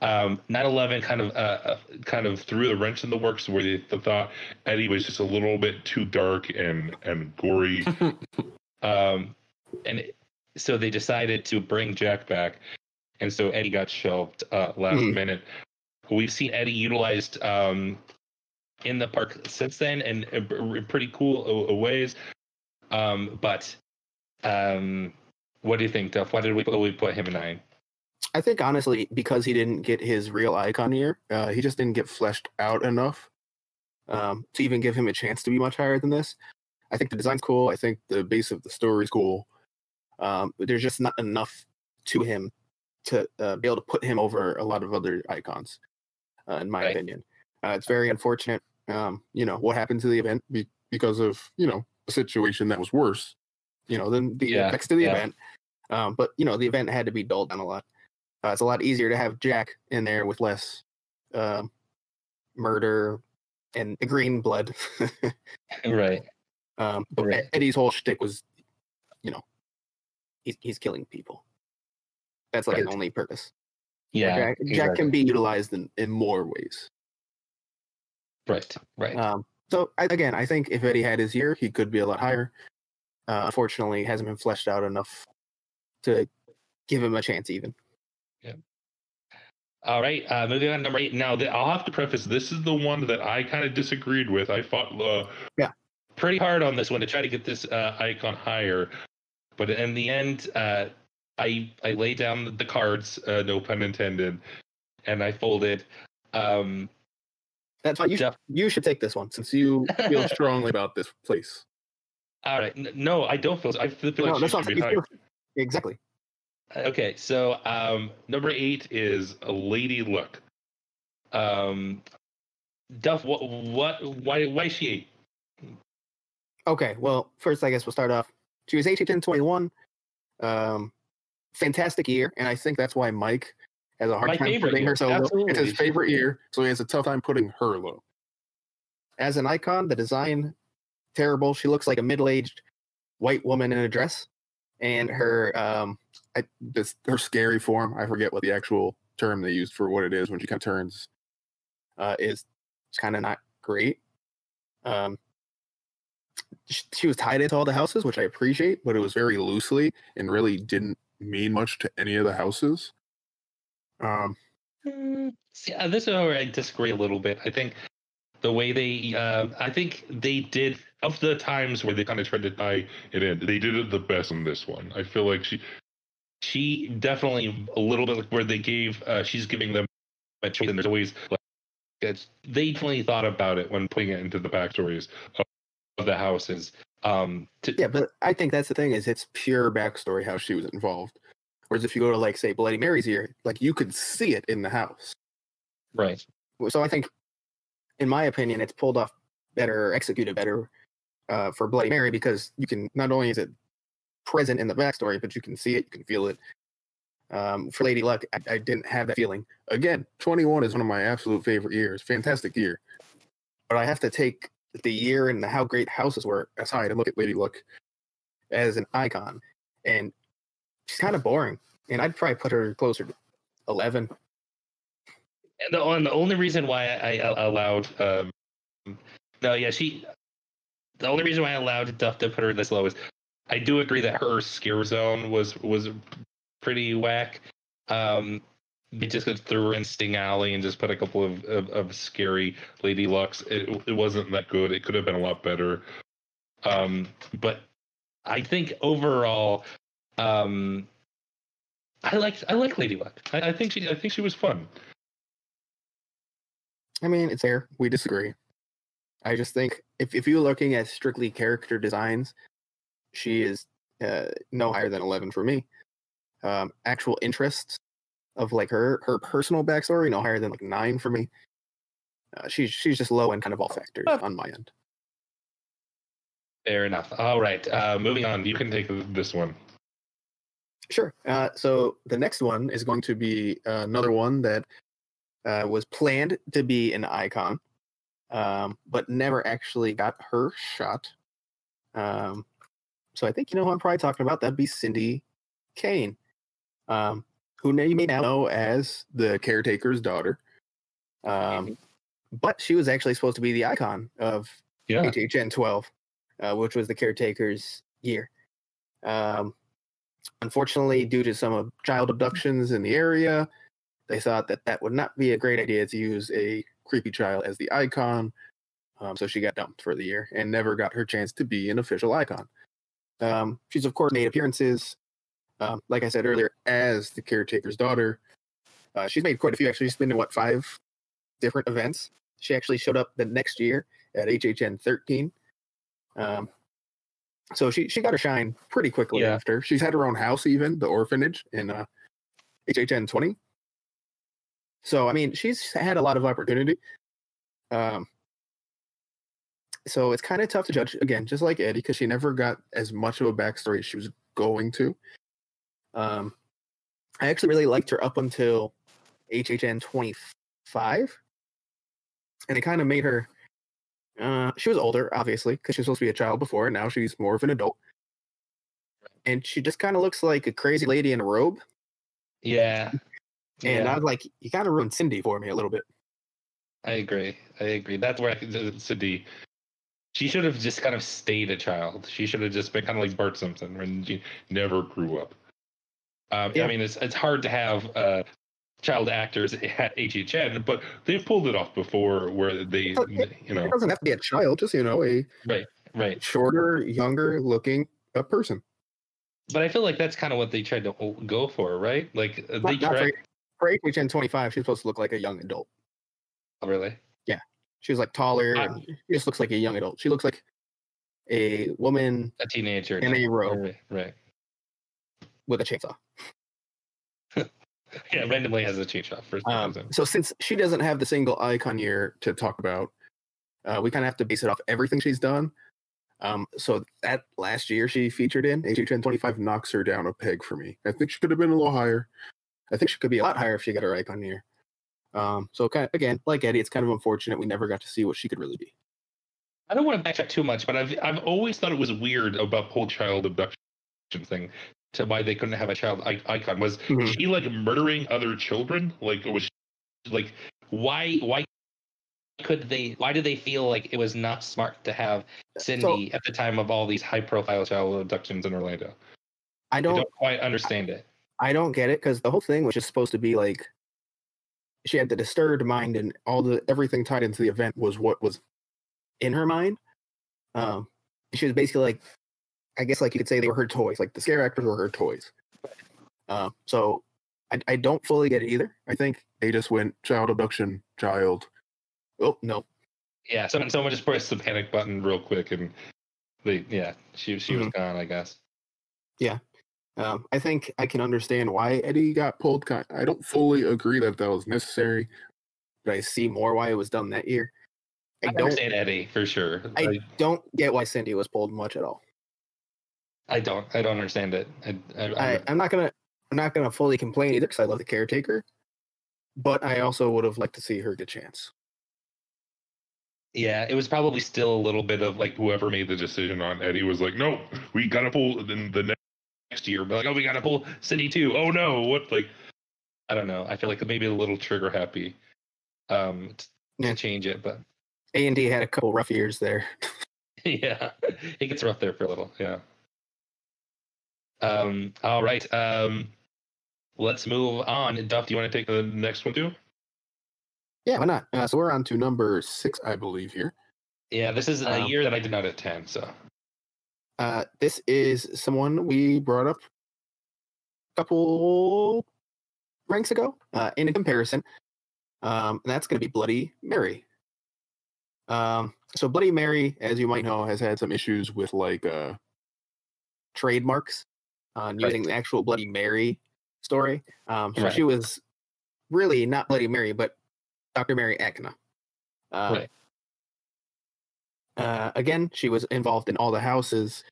Um, 9/11 kind of uh, uh, kind of threw the wrench in the works where they thought Eddie was just a little bit too dark and and gory. um, and it- so they decided to bring Jack back, and so Eddie got shelved uh, last Mhm. minute. We've seen Eddie utilized um, in the park since then, and in pretty cool ways. Um, but um, what do you think, Duff? Why did we put, we put him in nine? I think honestly, because he didn't get his real icon year, uh, he just didn't get fleshed out enough um, to even give him a chance to be much higher than this. I think the design's cool. I think the base of the story's cool. Um, but there's just not enough to him to uh, be able to put him over a lot of other icons, uh, in my Right. opinion. Uh, it's very unfortunate. Um, you know what happened to the event be- because of you know a situation that was worse, you know, than the Yeah, effects to the yeah. event. Um, but you know the event had to be dulled down a lot. Uh, it's a lot easier to have Jack in there with less um, murder and the green blood. Right. um, but Right. Eddie's whole shtick was, you know, he's he's killing people. That's like his only purpose. Yeah. Jack, Jack can be utilized in, in more ways. Right. Right. Um, so I, again, I think if Eddie had his year, he could be a lot higher. Uh, unfortunately, hasn't been fleshed out enough to give him a chance. Even Yeah. All right. Uh, moving on to number eight. Now, th- I'll have to preface this is the one that I kind of disagreed with. I fought uh, Yeah. pretty hard on this one to try to get this uh, icon higher. But in the end, uh, I I laid down the cards, uh, no pun intended, and I folded. Um, that's why you Jeff- you should take this one since you feel strongly about this place. All right. No, I don't feel. I feel like No, she that's should not be you higher. feel- exactly. Okay, so um, number eight is a Lady Luck. Um, Duff, what, what, why, why is she eight? Okay, well, first I guess we'll start off. She was HHN 21. Um, fantastic year, and I think that's why Mike has a hard My time putting year, her so low. It's his favorite year, so he has a tough time putting her low. As an icon, the design terrible. She looks like a middle-aged white woman in a dress. and her um, I, this her scary form. I forget what the actual term they used for what it is when she kind of turns. Uh, is it's kind of not great. Um, sh- she was tied into all the houses, which I appreciate, but it was very loosely and really didn't mean much to any of the houses. Um, Mm, See, uh, this is where I disagree a little bit. I think the way they, uh, I think they did of the times where they kind of tried to tie it in, they did it the best in this one. I feel like she, she definitely a little bit like where they gave, uh, she's giving them a choice, and there's always like, it's, they definitely thought about it when putting it into the backstories of, of the houses. Um, to, yeah, but I think that's the thing is it's pure backstory how she was involved. Whereas if you go to like say Bloody Mary's here, like you could see it in the house. right. So I think, in my opinion, it's pulled off better, executed better uh, for Bloody Mary because you can not only is it present in the backstory, but you can see it, you can feel it. Um, for Lady Luck, I, I didn't have that feeling. Again, 21 is one of my absolute favorite years. Fantastic year. But I have to take the year and how great houses were aside and look at Lady Luck as an icon. And she's kind of boring. And I'd probably put her closer to 11. And the, the only reason why I, I allowed, um, no, yeah, she, the only reason why I allowed Duff to put her this low is, I do agree that her scare zone was was pretty whack. Um, they just threw in Sting Alley and just put a couple of, of, of scary Lady Lucks. It, it wasn't that good. It could have been a lot better. Um, but I think overall, um, I like I like Lady Luck. I, I think she I think she was fun. I mean, it's there. We disagree. I just think if, if you're looking at strictly character designs, she is uh, no higher than 11 for me. Um, actual interests of like her her personal backstory, no higher than like nine for me. Uh, she's she's just low in kind of all factors on my end. Fair enough. All right. Uh, moving on. You can take this one. Sure. Uh, so the next one is going to be uh, another one that uh, was planned to be an icon, um, but never actually got her shot. Um, so I think you know who I'm probably talking about. That'd be Cindy Kane, um, who you may now know as the caretaker's daughter. Um, but she was actually supposed to be the icon of Yeah. HHN 12, uh, which was the caretaker's year. Um, unfortunately, due to some child abductions in the area, they thought that that would not be a great idea to use a creepy child as the icon. Um, so she got dumped for the year and never got her chance to be an official icon. Um, she's of course made appearances, um, like I said earlier, as the caretaker's daughter. Uh, she's made quite a few. Actually, she's been in what five different events. She actually showed up the next year at HHN 13. Um, so she she got her shine pretty quickly Yeah. after. She's had her own house, even the orphanage in uh, HHN 20. So I mean, she's had a lot of opportunity. Um, so it's kind of tough to judge again, just like Eddie, because she never got as much of a backstory as she was going to. Um, I actually really liked her up until HHN 25, and it kind of made her. Uh, she was older, obviously, because she was supposed to be a child before, and now she's more of an adult. And she just kind of looks like a crazy lady in a robe. Yeah. And yeah. I was like, you kind of ruined Cindy for me a little bit. I agree. I agree. That's where I could Cindy. She should have just kind of stayed a child. She should have just been kind of like Bart Simpson when she never grew up. Um, Yeah. I mean, it's it's hard to have uh, child actors at HHN, but they've pulled it off before, where they, yeah. you know, It doesn't have to be a child, just you know, a right. right. shorter, younger looking uh, person. But I feel like that's kind of what they tried to go for, right? Like uh, they tried. For, HHN 25, she's supposed to look like a young adult. Really? Yeah. She's like taller. She just looks like a young adult. She looks like a woman A teenager. in a robe Right. right. with a chainsaw. Yeah, randomly has a chainsaw for some Um, so since she doesn't have the single icon year to talk about, uh, we kind of have to base it off everything she's done. Um, so that last year she featured in HHN 25 knocks her down a peg for me. I think she could have been a little higher. I think she could be a lot higher if she got her icon year. Um, so kind of, again, like Eddie, it's kind of unfortunate we never got to see what she could really be. I don't want to backtrack too much, but I've I've always thought it was weird about whole child abduction thing to why they couldn't have a child icon was Mhm. she like murdering other children like was she, like Why? Why could they? Why did they feel like it was not smart to have Cindy at the time of all these high-profile child abductions in Orlando? I I don't don't quite understand it. I don't get it because the whole thing was just supposed to be like she had the disturbed mind and all the everything tied into the event was what was in her mind. Um, she was basically like, I guess like you could say they were her toys, like the scare actors were her toys. Um, so I, I don't fully get it either. I think they just went child abduction, child. Oh no, Yeah, someone someone just pressed the panic button real quick, and they yeah, she she Mm-hmm. was gone, I guess. Um, I think I can understand why Eddie got pulled. I don't fully agree that that was necessary, but I see more why it was done that year. I I don't. understand Eddie for sure. I don't get why Cindy was pulled much at all. I don't I don't understand it. I, I, I'm not gonna. I'm not gonna fully complain either because I love the caretaker, but I also would have liked to see her get a chance. yeah, it was probably still a little bit of like whoever made the decision on Eddie was like no we gotta pull the next year but like oh we gotta pull Cindy too oh no what like I don't know. I feel like maybe a little trigger happy um t- Yeah. to change it, but A and D had a couple rough years there. yeah, it gets rough there for a little. Yeah. Um. All right. Um. Let's move on. Duff, do you want to take the next one too? Yeah, why not? Uh, so we're on to number six, I believe here. Yeah, this is a Um, year that I did not attend. So Uh, this is someone we brought up a couple ranks ago uh, in a comparison. Um, and that's going to be Bloody Mary. Um, so Bloody Mary, as you might know, has had some issues with like uh, trademarks on Right. using the actual Bloody Mary story. Um, so Right. she was really not Bloody Mary, but Dr. Mary Agana. Uh, Right. Uh, again, she was involved in all the houses,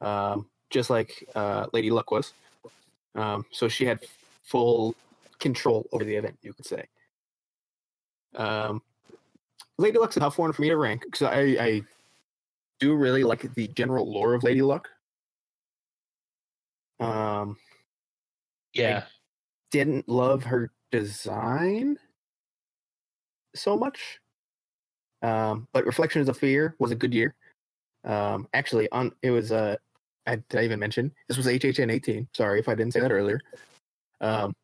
um, just like uh, Lady Luck was. Um, so she had full control over the event, you could say. Um, Lady Luck's a tough one for me to rank because I, I do really like the general lore of Lady Luck. Um, yeah, didn't love her design so much. Um, but Reflections of Fear was a good year. Um, actually, on it was uh, I, did I even mention this was HHN 18? Sorry if I didn't say that earlier. Um,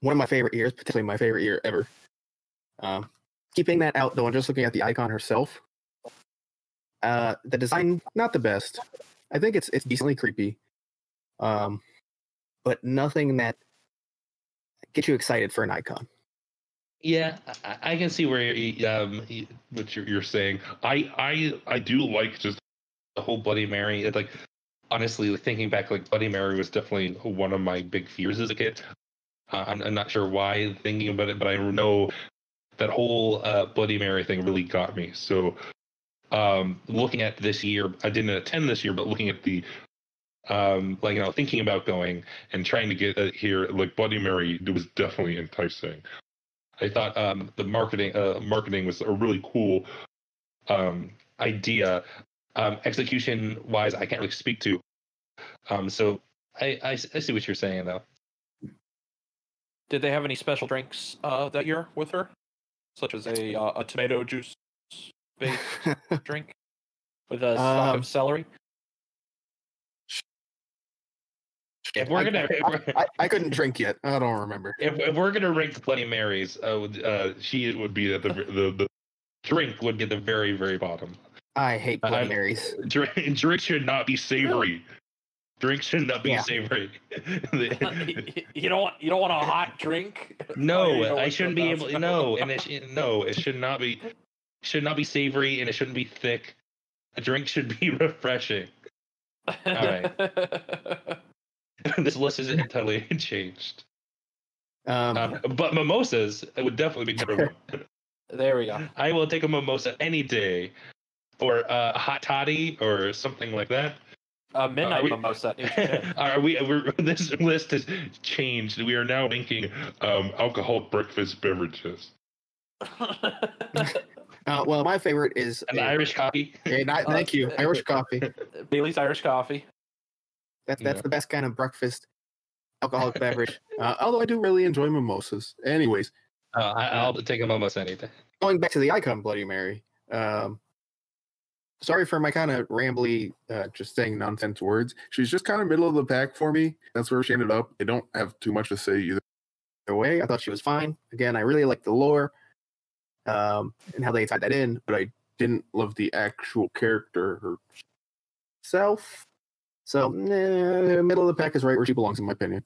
one of my favorite years, potentially my favorite year ever. Um, keeping that out though, and just looking at the icon herself, uh, the design not the best. I think it's it's decently creepy. Um, but nothing that gets you excited for an icon. Yeah, I, I can see where you're, um what you're, you're saying I I I do like just the whole Bloody Mary. It's like honestly, like, thinking back, like Bloody Mary was definitely one of my big fears as a kid. Uh, I'm, I'm not sure why thinking about it, but I know that whole uh, Bloody Mary thing really got me. So, um, looking at this year, I didn't attend this year, but looking at the, um, like you know, thinking about going and trying to get uh, here, like Bloody Mary was definitely enticing. I thought um, the marketing uh, marketing was a really cool um, idea. Um, execution wise, I can't really speak to. Um, so I see what you're saying though. Did they have any special drinks uh, that year with her, such as a uh, a tomato juice based drink with a stalk Um, of celery? If we're I- gonna if we're, I, I couldn't drink yet. I don't remember. if, if we're gonna rank Bloody Marys, uh, uh, she would be at the the, the drink would be at the very very bottom. I hate Bloody I'm- Marys. drink, drink should not be savory. Drink should not be Yeah. savory. you don't want you don't want a hot drink. Oh, No, I shouldn't be best. able. No, and it sh- no, it should not be. Should not be savory, and it shouldn't be thick. A drink should be refreshing. right. this list isn't entirely changed. Um, Um, but mimosas would definitely be number one. there we go. I will take a mimosa any day, or uh, a hot toddy, or something like that. Uh, midnight we- mimosa. Are we? We're, this list has changed. We are now making um, alcohol breakfast beverages. uh, well, my favorite is An a- Irish coffee. a- not- Uh, thank you, Irish coffee. Bailey's Irish coffee. That's that's Yeah. the best kind of breakfast alcoholic beverage. Uh, although I do really enjoy mimosas. Anyways, Uh, I, I'll take a almost anything. going back to the icon Bloody Mary. Um, sorry for my kind of rambly, uh, just saying nonsense words. She's just kind of middle of the pack for me. That's where she ended up. I don't have too much to say either way. I thought she was fine. Again, I really like the lore um, and how they tied that in, but I didn't love the actual character herself. So, nah, middle of the pack is right where she belongs, in my opinion.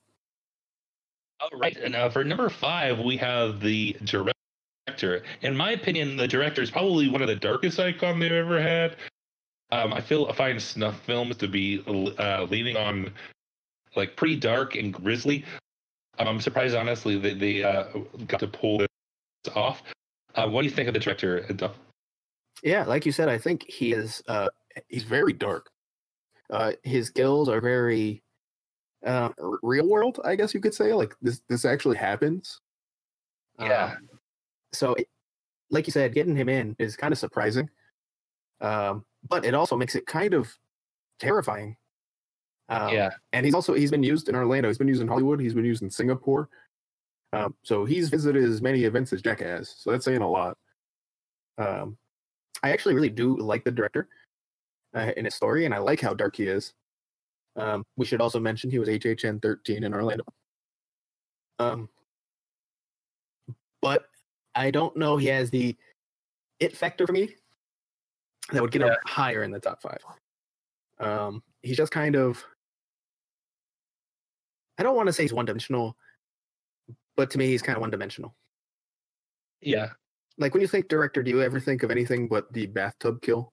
All right, and uh, for number five, we have the director. In my opinion, the director is probably one of the darkest icons they've ever had. Um, I feel I find snuff films to be uh, leaning on like pretty dark and grisly. Um, I'm surprised, honestly, that they uh, got to pull this off. Uh, what do you think of the director? Duff? Yeah, like you said, I think he is. Uh, he's very dark. Uh, his skills are very uh, real world, I guess you could say. Like this, this actually happens. Yeah. Um, so, it, like you said, getting him in is kind of surprising, um, but it also makes it kind of terrifying. Um, yeah. and he's also he's been used in Orlando. He's been used in Hollywood. He's been used in Singapore. Um, so he's visited as many events as Jack has. So that's saying a lot. Um, I actually really do like the director uh, in his story, and I like how dark he is. Um, we should also mention he was HHN 13 in Orlando. Um, but I don't know he has the it factor for me that would get him higher in the top five. Um, he's just kind of I don't want to say he's one dimensional, but to me he's kind of one dimensional. Yeah. Like when you think director, do you ever think of anything but the bathtub kill?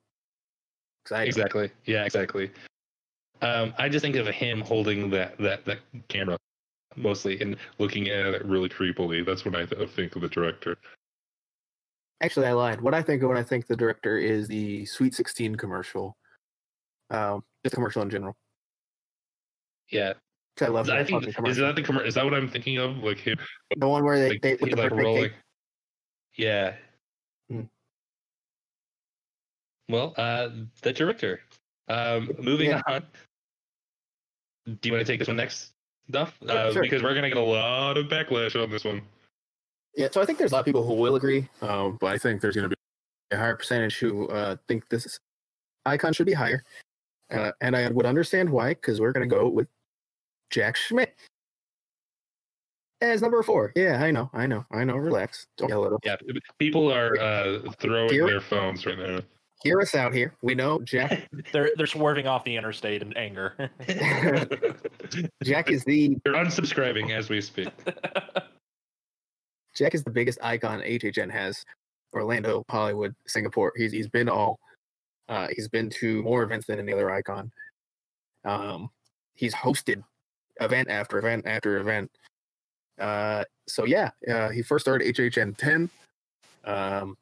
'Cause Exactly. Yeah, exactly. Um, I just think of him holding that that that camera mostly and looking at it really creepily. That's what I th- think of the director. Actually, I lied. What I think of when I think the director is the Sweet 16 commercial. Um, just commercial in general. Yeah. 'Cause I love I that think fucking is that the commer- is that what I'm thinking of? Like him, the one where they, like, they he's the like birthday rolling. cake. Yeah. Hmm. Well, uh, the director. Um, moving Yeah. on. Do you want to take this one next, Duff? Uh, sure. Because we're gonna get a lot of backlash on this one. Yeah, so I think there's a lot of people who will agree, um, but I think there's going to be a higher percentage who uh, think this icon should be higher. Uh, and I would understand why, because we're going to go with Jack Schmidt as number four. Yeah, I know, I know, I know. Relax. Don't yell at us. Yeah, people are uh, throwing Here- their phones right now. Hear us out here. We know Jack. They're they're swerving off the interstate in anger. Jack is the They're unsubscribing as we speak. Jack is the biggest icon HHN has. Orlando, Hollywood, Singapore. He's he's been all. Uh, he's been to more events than any other icon. Um, he's hosted event after event after event. Uh, so yeah, uh, he first started HHN 10. Um,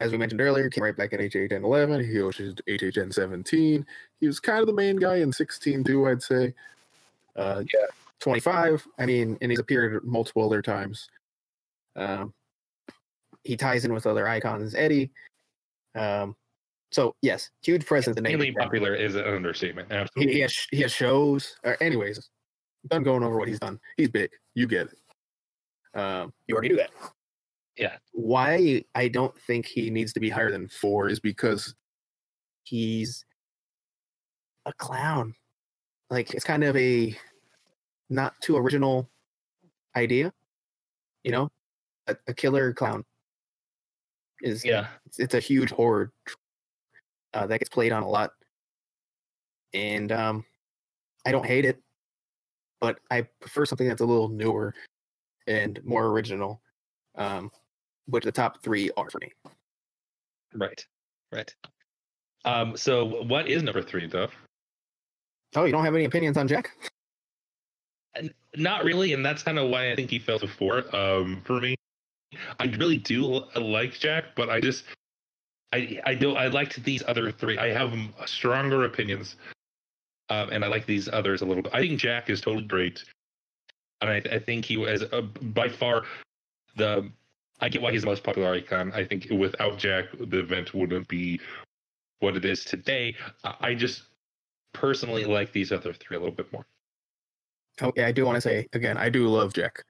as we mentioned earlier, came right back in HHN 11. He was hosted HHN 17. He was kind of the main guy in 16 too, I'd say. Uh, Yeah. 25. I mean, and he's appeared multiple other times. Um, he ties in with other icons, Eddie. Um, so yes, huge presence in Mainly HHN. popular is an understatement. He, Absolutely. he has he has shows. Or anyways, done going over what he's done. He's big. You get it. Um, you already knew that. Yeah. Why I don't think he needs to be higher than four is because he's a clown. Like it's kind of a not too original idea. You know, a, a killer clown is Yeah. it's, it's a huge horror uh, that gets played on a lot and um i don't hate it but i prefer something that's a little newer and more original um which the top three are for me Right. Right. Um, so What is number three, though? oh you don't have any opinions on jack And not really, and that's kind of why I think he fell to four. Um, for me, I really do like Jack, but I just, I, I don't, I liked these other three. I have stronger opinions, um, and I like these others a little bit. I think Jack is totally great, and I, I think he was uh, by far the. I get why he's the most popular icon. I think without Jack, the event wouldn't be what it is today. I just personally like these other three a little bit more. Okay, I do want to say again, I do love Jack,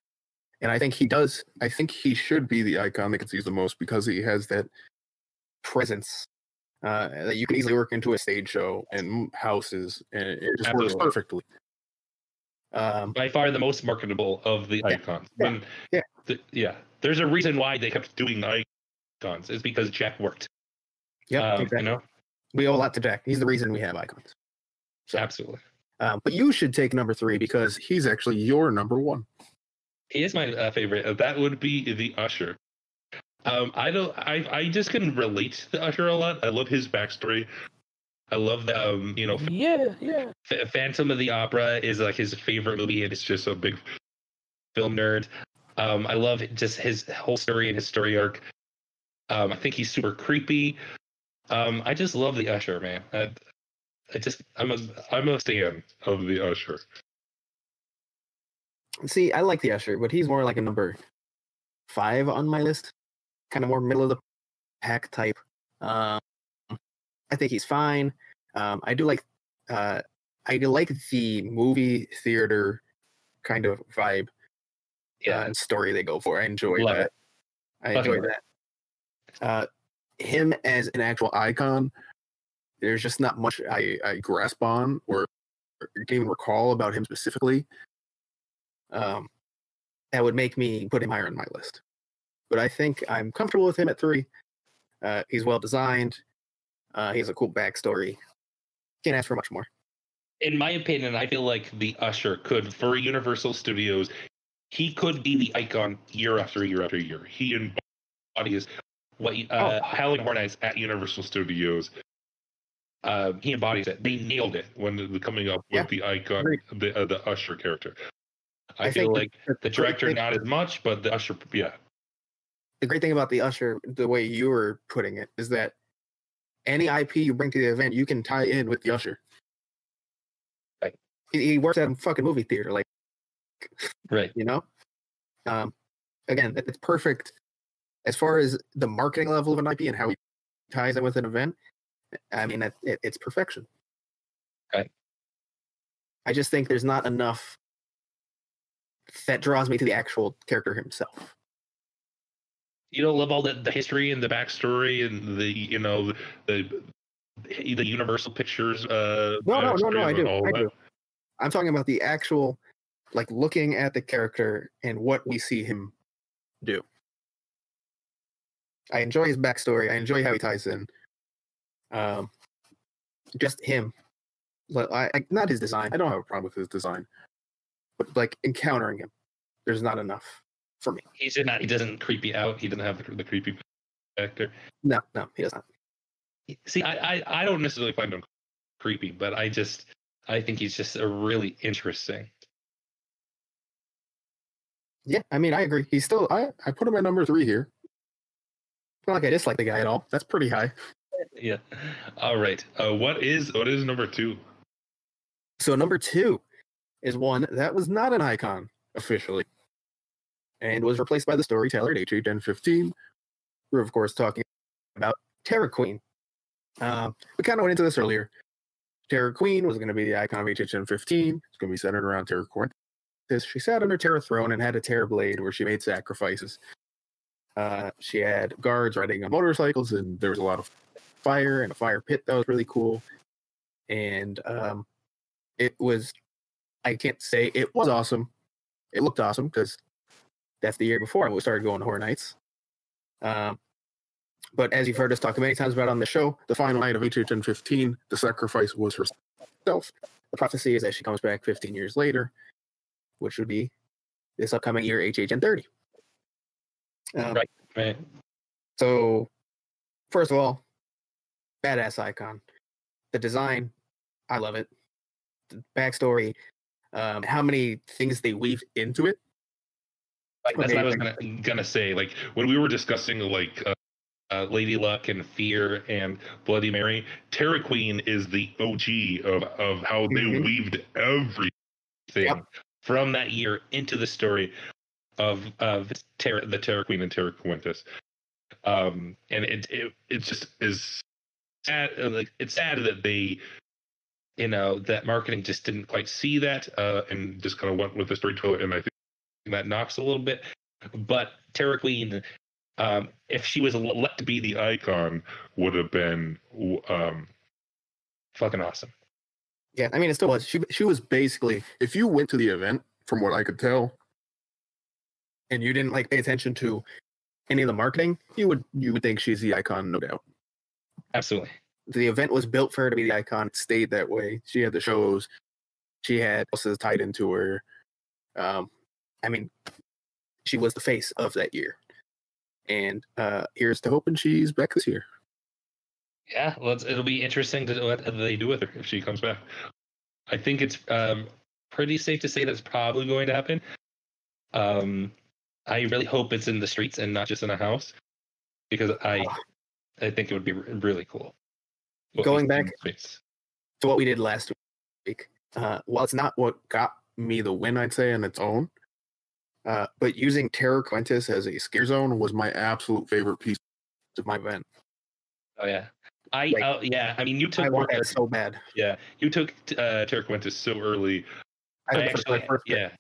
and I think he does. I think he should be the icon that gets used the most because he has that presence uh, that you can easily work into a stage show and houses, and it just works perfectly. Um, By far the most marketable of the Yeah. icons. Yeah. When, Yeah. the- yeah. There's a reason why they kept doing icons. Is because Jack worked. yeah, Um, exactly. You know, we owe a lot to Jack. He's the reason we have icons. So, absolutely. um, but you should take number three because he's actually your number one. He is my uh, favorite. Uh, That would be the Usher. Um, I don't. I I just can relate to the Usher a lot. I love his backstory. I love that. Um, you know, Yeah, yeah. F- Phantom of the Opera is like his favorite movie, and it's just a big film nerd. Um, I love just his whole story and his story arc. Um, I think he's super creepy. Um, I just love the Usher, man. I, I just I'm a I'm a fan of the Usher. See, I like the Usher, but he's more like a number five on my list. Kind of more middle of the pack type. Um, I think he's fine. Um, I do like uh, I like the movie theater kind of vibe uh, and story they go for. I enjoy Love that. it. I enjoy love that. Uh, him as an actual icon, there's just not much I, I grasp on or, or can even recall about him specifically. Um, that would make me put him higher on my list. But I think I'm comfortable with him at three. Uh, he's well designed. Uh, he has a cool backstory. Can't ask for much more. in my opinion, I feel like the Usher could, for Universal Studios, he could be the icon year after year after year. He embodies what uh, Halloween Horror Nights at Universal Studios. Uh, he embodies it. They nailed it when coming up with Yeah, the icon, the uh, the Usher character. I, I feel like the- the director thing- not as much, but the Usher, yeah, the great thing about the Usher, the way you were putting it, is that any IP you bring to the event, you can tie in with the Usher. Right. He, he works at a fucking movie theater, like right. you know. Um, again, it's perfect as far as the marketing level of an IP and how he ties it with an event. I mean, it, it, it's perfection. Right. I just think there's not enough that draws me to the actual character himself. You don't love all the, the history and the backstory and the you know the the Universal Pictures. Uh, No, no, no, no. I do. I do. I'm talking about the actual, like looking at the character and what we see him do. I enjoy his backstory. I enjoy how he ties in. Um, just him. Like, I, I not his design. I don't have a problem with his design, but like encountering him, there's not enough for me. He's not. He doesn't creep you out. He doesn't have the, the creepy factor. No, no, he does not. See, I, I I don't necessarily find him creepy, but I just I think he's just a really interesting. Yeah, I mean, I agree. He's still. I I put him at number three here. It's not like I dislike the guy at all. That's pretty high. Yeah. All right. Uh, what is what is number two? So number two is one that was not an icon officially, and was replaced by the storyteller at HHN15. We're of course talking about Terra Queen. Um, we kind of went into this earlier. Terra Queen was going to be the icon of HHN15. It's going to be centered around Terra Cruentis. She sat on her Terra throne and had a Terra blade where she made sacrifices. Uh, she had guards riding on motorcycles, and there was a lot of fire and a fire pit that was really cool. And um, it was I can't say it was awesome. It looked awesome because that's the year before I started going to Horror Nights. Um, but as you've heard us talk many times about on the show, the final night of HHN 15, the sacrifice was herself. The prophecy is that she comes back 15 years later, which would be this upcoming year, HHN 30. Um, Right. Right. so, first of all, badass icon. The design, I love it. The backstory, um, how many things they weave into it. Like, that's what I was gonna gonna say. Like when we were discussing like uh, uh, Lady Luck and Fear and Bloody Mary, Terra Queen is the OG of of how they Mhm. weaved everything from that year into the story of of the Terra Queen and Terra Cruentis. Um, and it it it just is sad. uh, Like it's sad that they you know that marketing just didn't quite see that uh, and just kind of went with the storyteller, and I think that knocks a little bit. But Terra Queen, um, if she was let to be the icon, would have been um, fucking awesome. Yeah, I mean, it still was. She she was basically, if you went to the event, from what I could tell, and you didn't like pay attention to any of the marketing, you would you would think she's the icon, no doubt. Absolutely. The event was built for her to be the icon. It stayed that way. She had the shows. She had houses tied into her. Um, I mean, she was the face of that year. And uh, here's to hoping she's back this year. Yeah, well, it's, it'll be interesting to what they do with her if she comes back. I think it's um, pretty safe to say that's probably going to happen. Um, I really hope it's in the streets and not just in a house, because I, I think it would be really cool. Going back to what we did last week, uh, while it's not what got me the win, I'd say on its own, uh, but using Terra Cruentis as a scare zone was my absolute favorite piece of my event. Oh yeah, I like, uh, yeah. I mean, you took I want that so bad. Yeah, you took uh, Terra Cruentis so early. I, I actually, first yeah.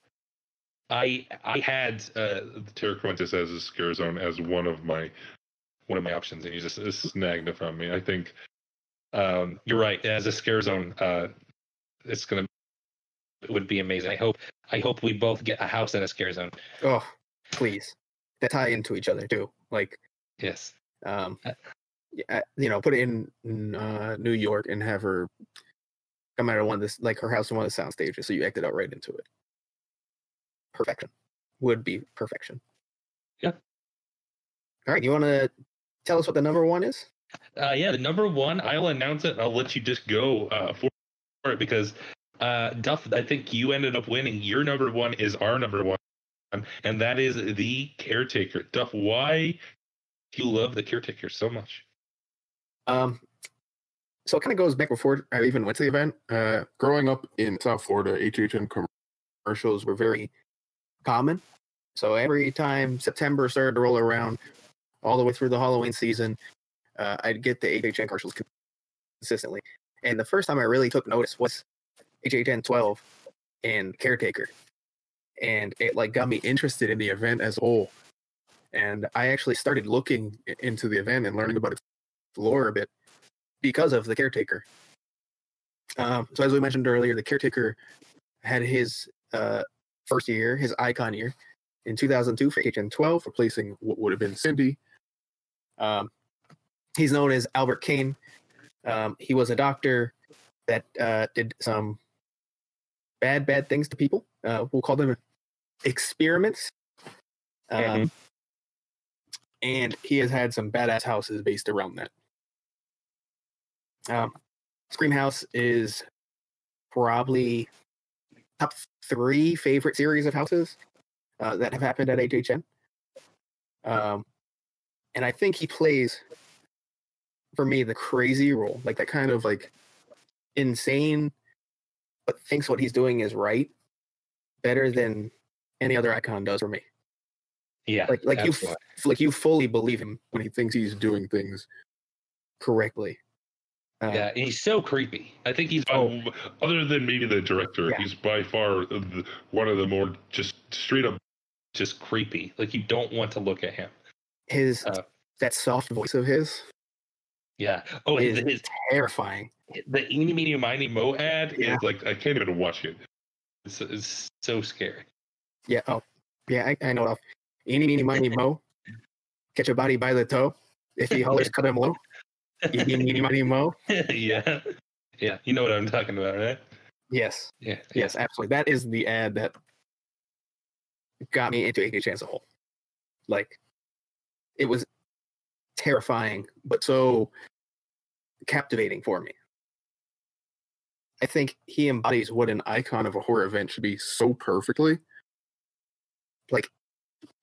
I I had uh, Terra Cruentis as a scare zone as one of my one of my options, and you just, just snagged it from me. I think um, you're right. As a scare zone, uh, it's gonna it would be amazing. I hope I hope we both get a house in a scare zone. Oh, please. They tie into each other too. Like yes. Um, uh, you know, put it in uh, New York and have her come out of one of this, like her house in one of the sound stages, so you acted out right into it. Perfection would be perfection. Yeah. All right, you want to tell us what the number one is? Uh, yeah, the number one. I'll announce it. I'll let you just go uh, for it because uh, Duff, I think you ended up winning. Your number one is our number one, and that is the caretaker. Duff, why do you love the caretaker so much? Um, so it kind of goes back before I even went to the event. Uh, growing up in South Florida, HHN commercials were very common. So every time September started to roll around, all the way through the Halloween season, uh, I'd get the HHN commercials consistently. And the first time I really took notice was HHN 12 and Caretaker. And it like got me interested in the event as a whole. And I actually started looking into the event and learning about its lore a bit because of the Caretaker. Um, so as we mentioned earlier, the Caretaker had his uh, first year, his icon year, in 2002 for HN 12, replacing what would have been Cindy. Um, he's known as Albert Kane. Um, he was a doctor that uh, did some bad, bad things to people. Uh, we'll call them experiments. Um, mm-hmm. And he has had some badass houses based around that. Um, Scream House is probably top three favorite series of houses uh, that have happened at HHN. Um, and I think he plays, for me, the crazy role, like that kind of like insane but thinks what he's doing is right better than any other icon does for me. Yeah, like like you like you fully believe him when he thinks he's doing things correctly. Uh, yeah, he's so creepy. I think he's oh, other than maybe the director, yeah. he's by far one of the more just straight up just creepy. Like you don't want to look at him. His uh, that soft voice of his. Yeah. Oh, his, his terrifying the eeny meeny miny mo ad yeah. is like I can't even watch it. It's, it's so scary. Yeah. Oh, yeah. I, I know. Of. Eeny meeny miny mo. Catch a body by the toe. If he hollers, cut him low. Eeny meeny miny mo. yeah. Yeah. You know what I'm talking about, right? Yes. Yeah. Yes, absolutely. That is the ad that got me into HHN as a whole. Like, it was terrifying, but so captivating for me. I think he embodies what an icon of a horror event should be so perfectly. Like,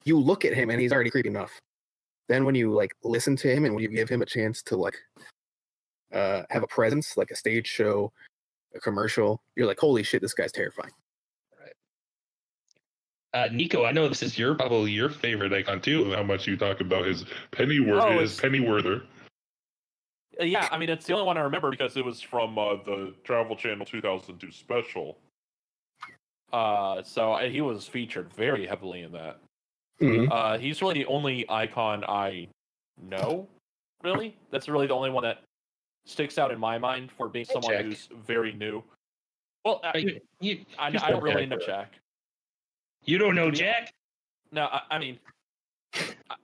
you look at him and he's already creepy enough. Then when you like listen to him and when you give him a chance to like uh have a presence, like a stage show, a commercial, you're like, holy shit, this guy's terrifying. Right. Uh, Nico, I know this is your probably your favorite icon too. How much you talk about his Pennyworth, oh, his Pennyworther. Uh, yeah, I mean it's the only one I remember because it was from uh, the Travel Channel 2002 special. Uh, so he was featured very heavily in that. Mhm. Uh, he's really the only icon I know. Really, that's really the only one that sticks out in my mind for being someone Jack. who's very new. Well, I, you, you, I, you I don't really know Jack. You don't know Jack? No, I, I mean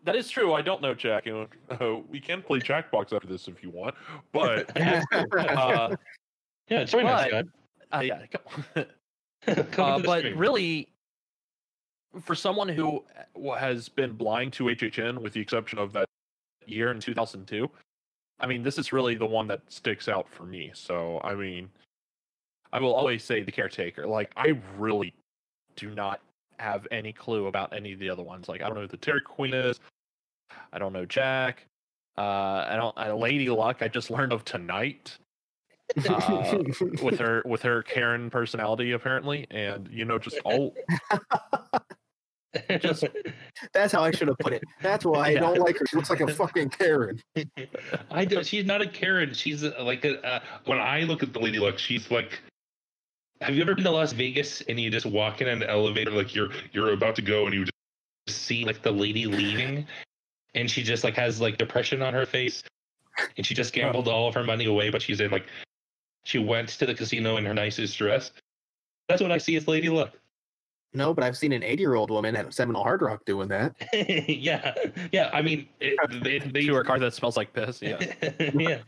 that is true. I don't know Jack. You know, uh, we can play Jackbox after this if you want, but uh, yeah, join us, but- God. uh, yeah, come- Come uh, but really, for someone who uh, has been blind to HHN, with the exception of that year in 2002, I mean, this is really the one that sticks out for me. So, I mean, I will always say the caretaker. Like, I really do not have any clue about any of the other ones. Like, I don't know who the Terra Queen is. I don't know Jack. Uh, I don't. Uh, Lady Luck. I just learned of tonight uh, with her with her Karen personality apparently, and you know just all just That's how I should have put it. That's why I Yeah. don't like her. She looks like a fucking Karen. I don't. She's not a Karen. She's like a. Uh, when I look at the Lady Luck, she's like. Have you ever been to Las Vegas and you just walk in an elevator like you're you're about to go and you just see like the lady leaving, and she just like has like depression on her face, and she just gambled all of her money away, but she's in like, she went to the casino in her nicest dress. That's what I see as Lady Luck. No, but I've seen an 80 year old woman at Seminole Hard Rock doing that. yeah, yeah. I mean, it, they, they, to her car that smells like piss. Yeah. yeah.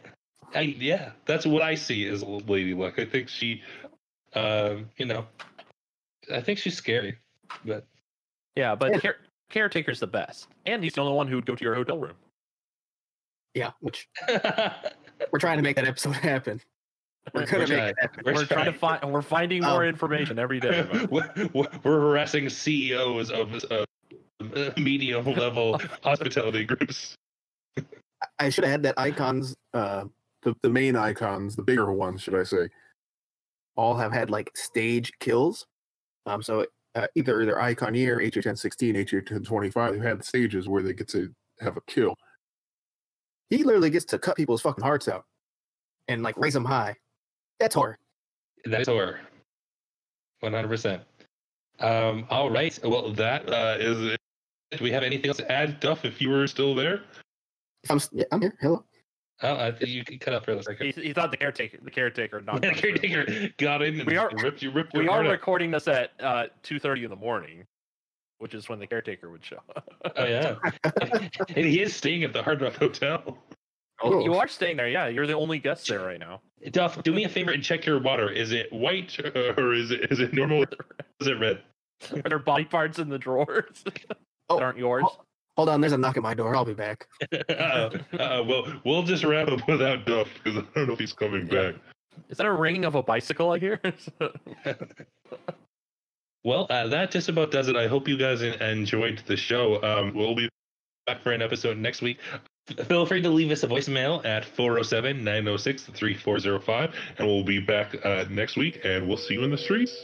I, yeah, that's what I see as Lady Luck. I think she, um, you know, I think she's scary, but Yeah, but Yeah. care- caretaker's the best, and he's the only one who would go to your hotel room. Yeah, which we're trying to make that episode happen. We're gonna We're make trying. it. We're, trying to find. We're finding more Um, information every day. we're, we're we're harassing CEOs of uh, medium level hospitality groups. I should have had that icons, uh, the, the main icons, the bigger ones, should I say, all have had like stage kills. Um, so uh, either their icon year, HHN 16, HHN 25, they've had stages where they get to have a kill. He literally gets to cut people's fucking hearts out and like raise them high. That's horror. That's horror. One hundred percent. Um. All right. Well, that uh, is. it. Do we have anything else to add, Duff? If you were still there, If I'm, yeah, I'm here. Hello. oh, I think you can cut out for a second. He, he thought the caretaker, the caretaker, not. The caretaker got in and We are- ripped you, ripped We are heart out. recording this at uh, two thirty in the morning, which is when the caretaker would show. Oh yeah, and he is staying at the Hard Rock Hotel. Oh, you are staying there, yeah. You're the only guest there right now. Duff, do me a favor and check your water. Is it white uh, or is it is it normal? Is it red? Are there body parts in the drawers Oh, that aren't yours? oh. Hold on, there's a knock at my door. I'll be back. uh, uh, well, we'll just wrap up without Duff because I don't know if he's coming Yeah. back. Is that a ringing of a bicycle I hear? Well, uh, that just about does it. I hope you guys enjoyed the show. Um, we'll be back for an episode next week. Feel free to leave us a voicemail at 407 906 3405, and we'll be back uh, next week, and we'll see you in the streets.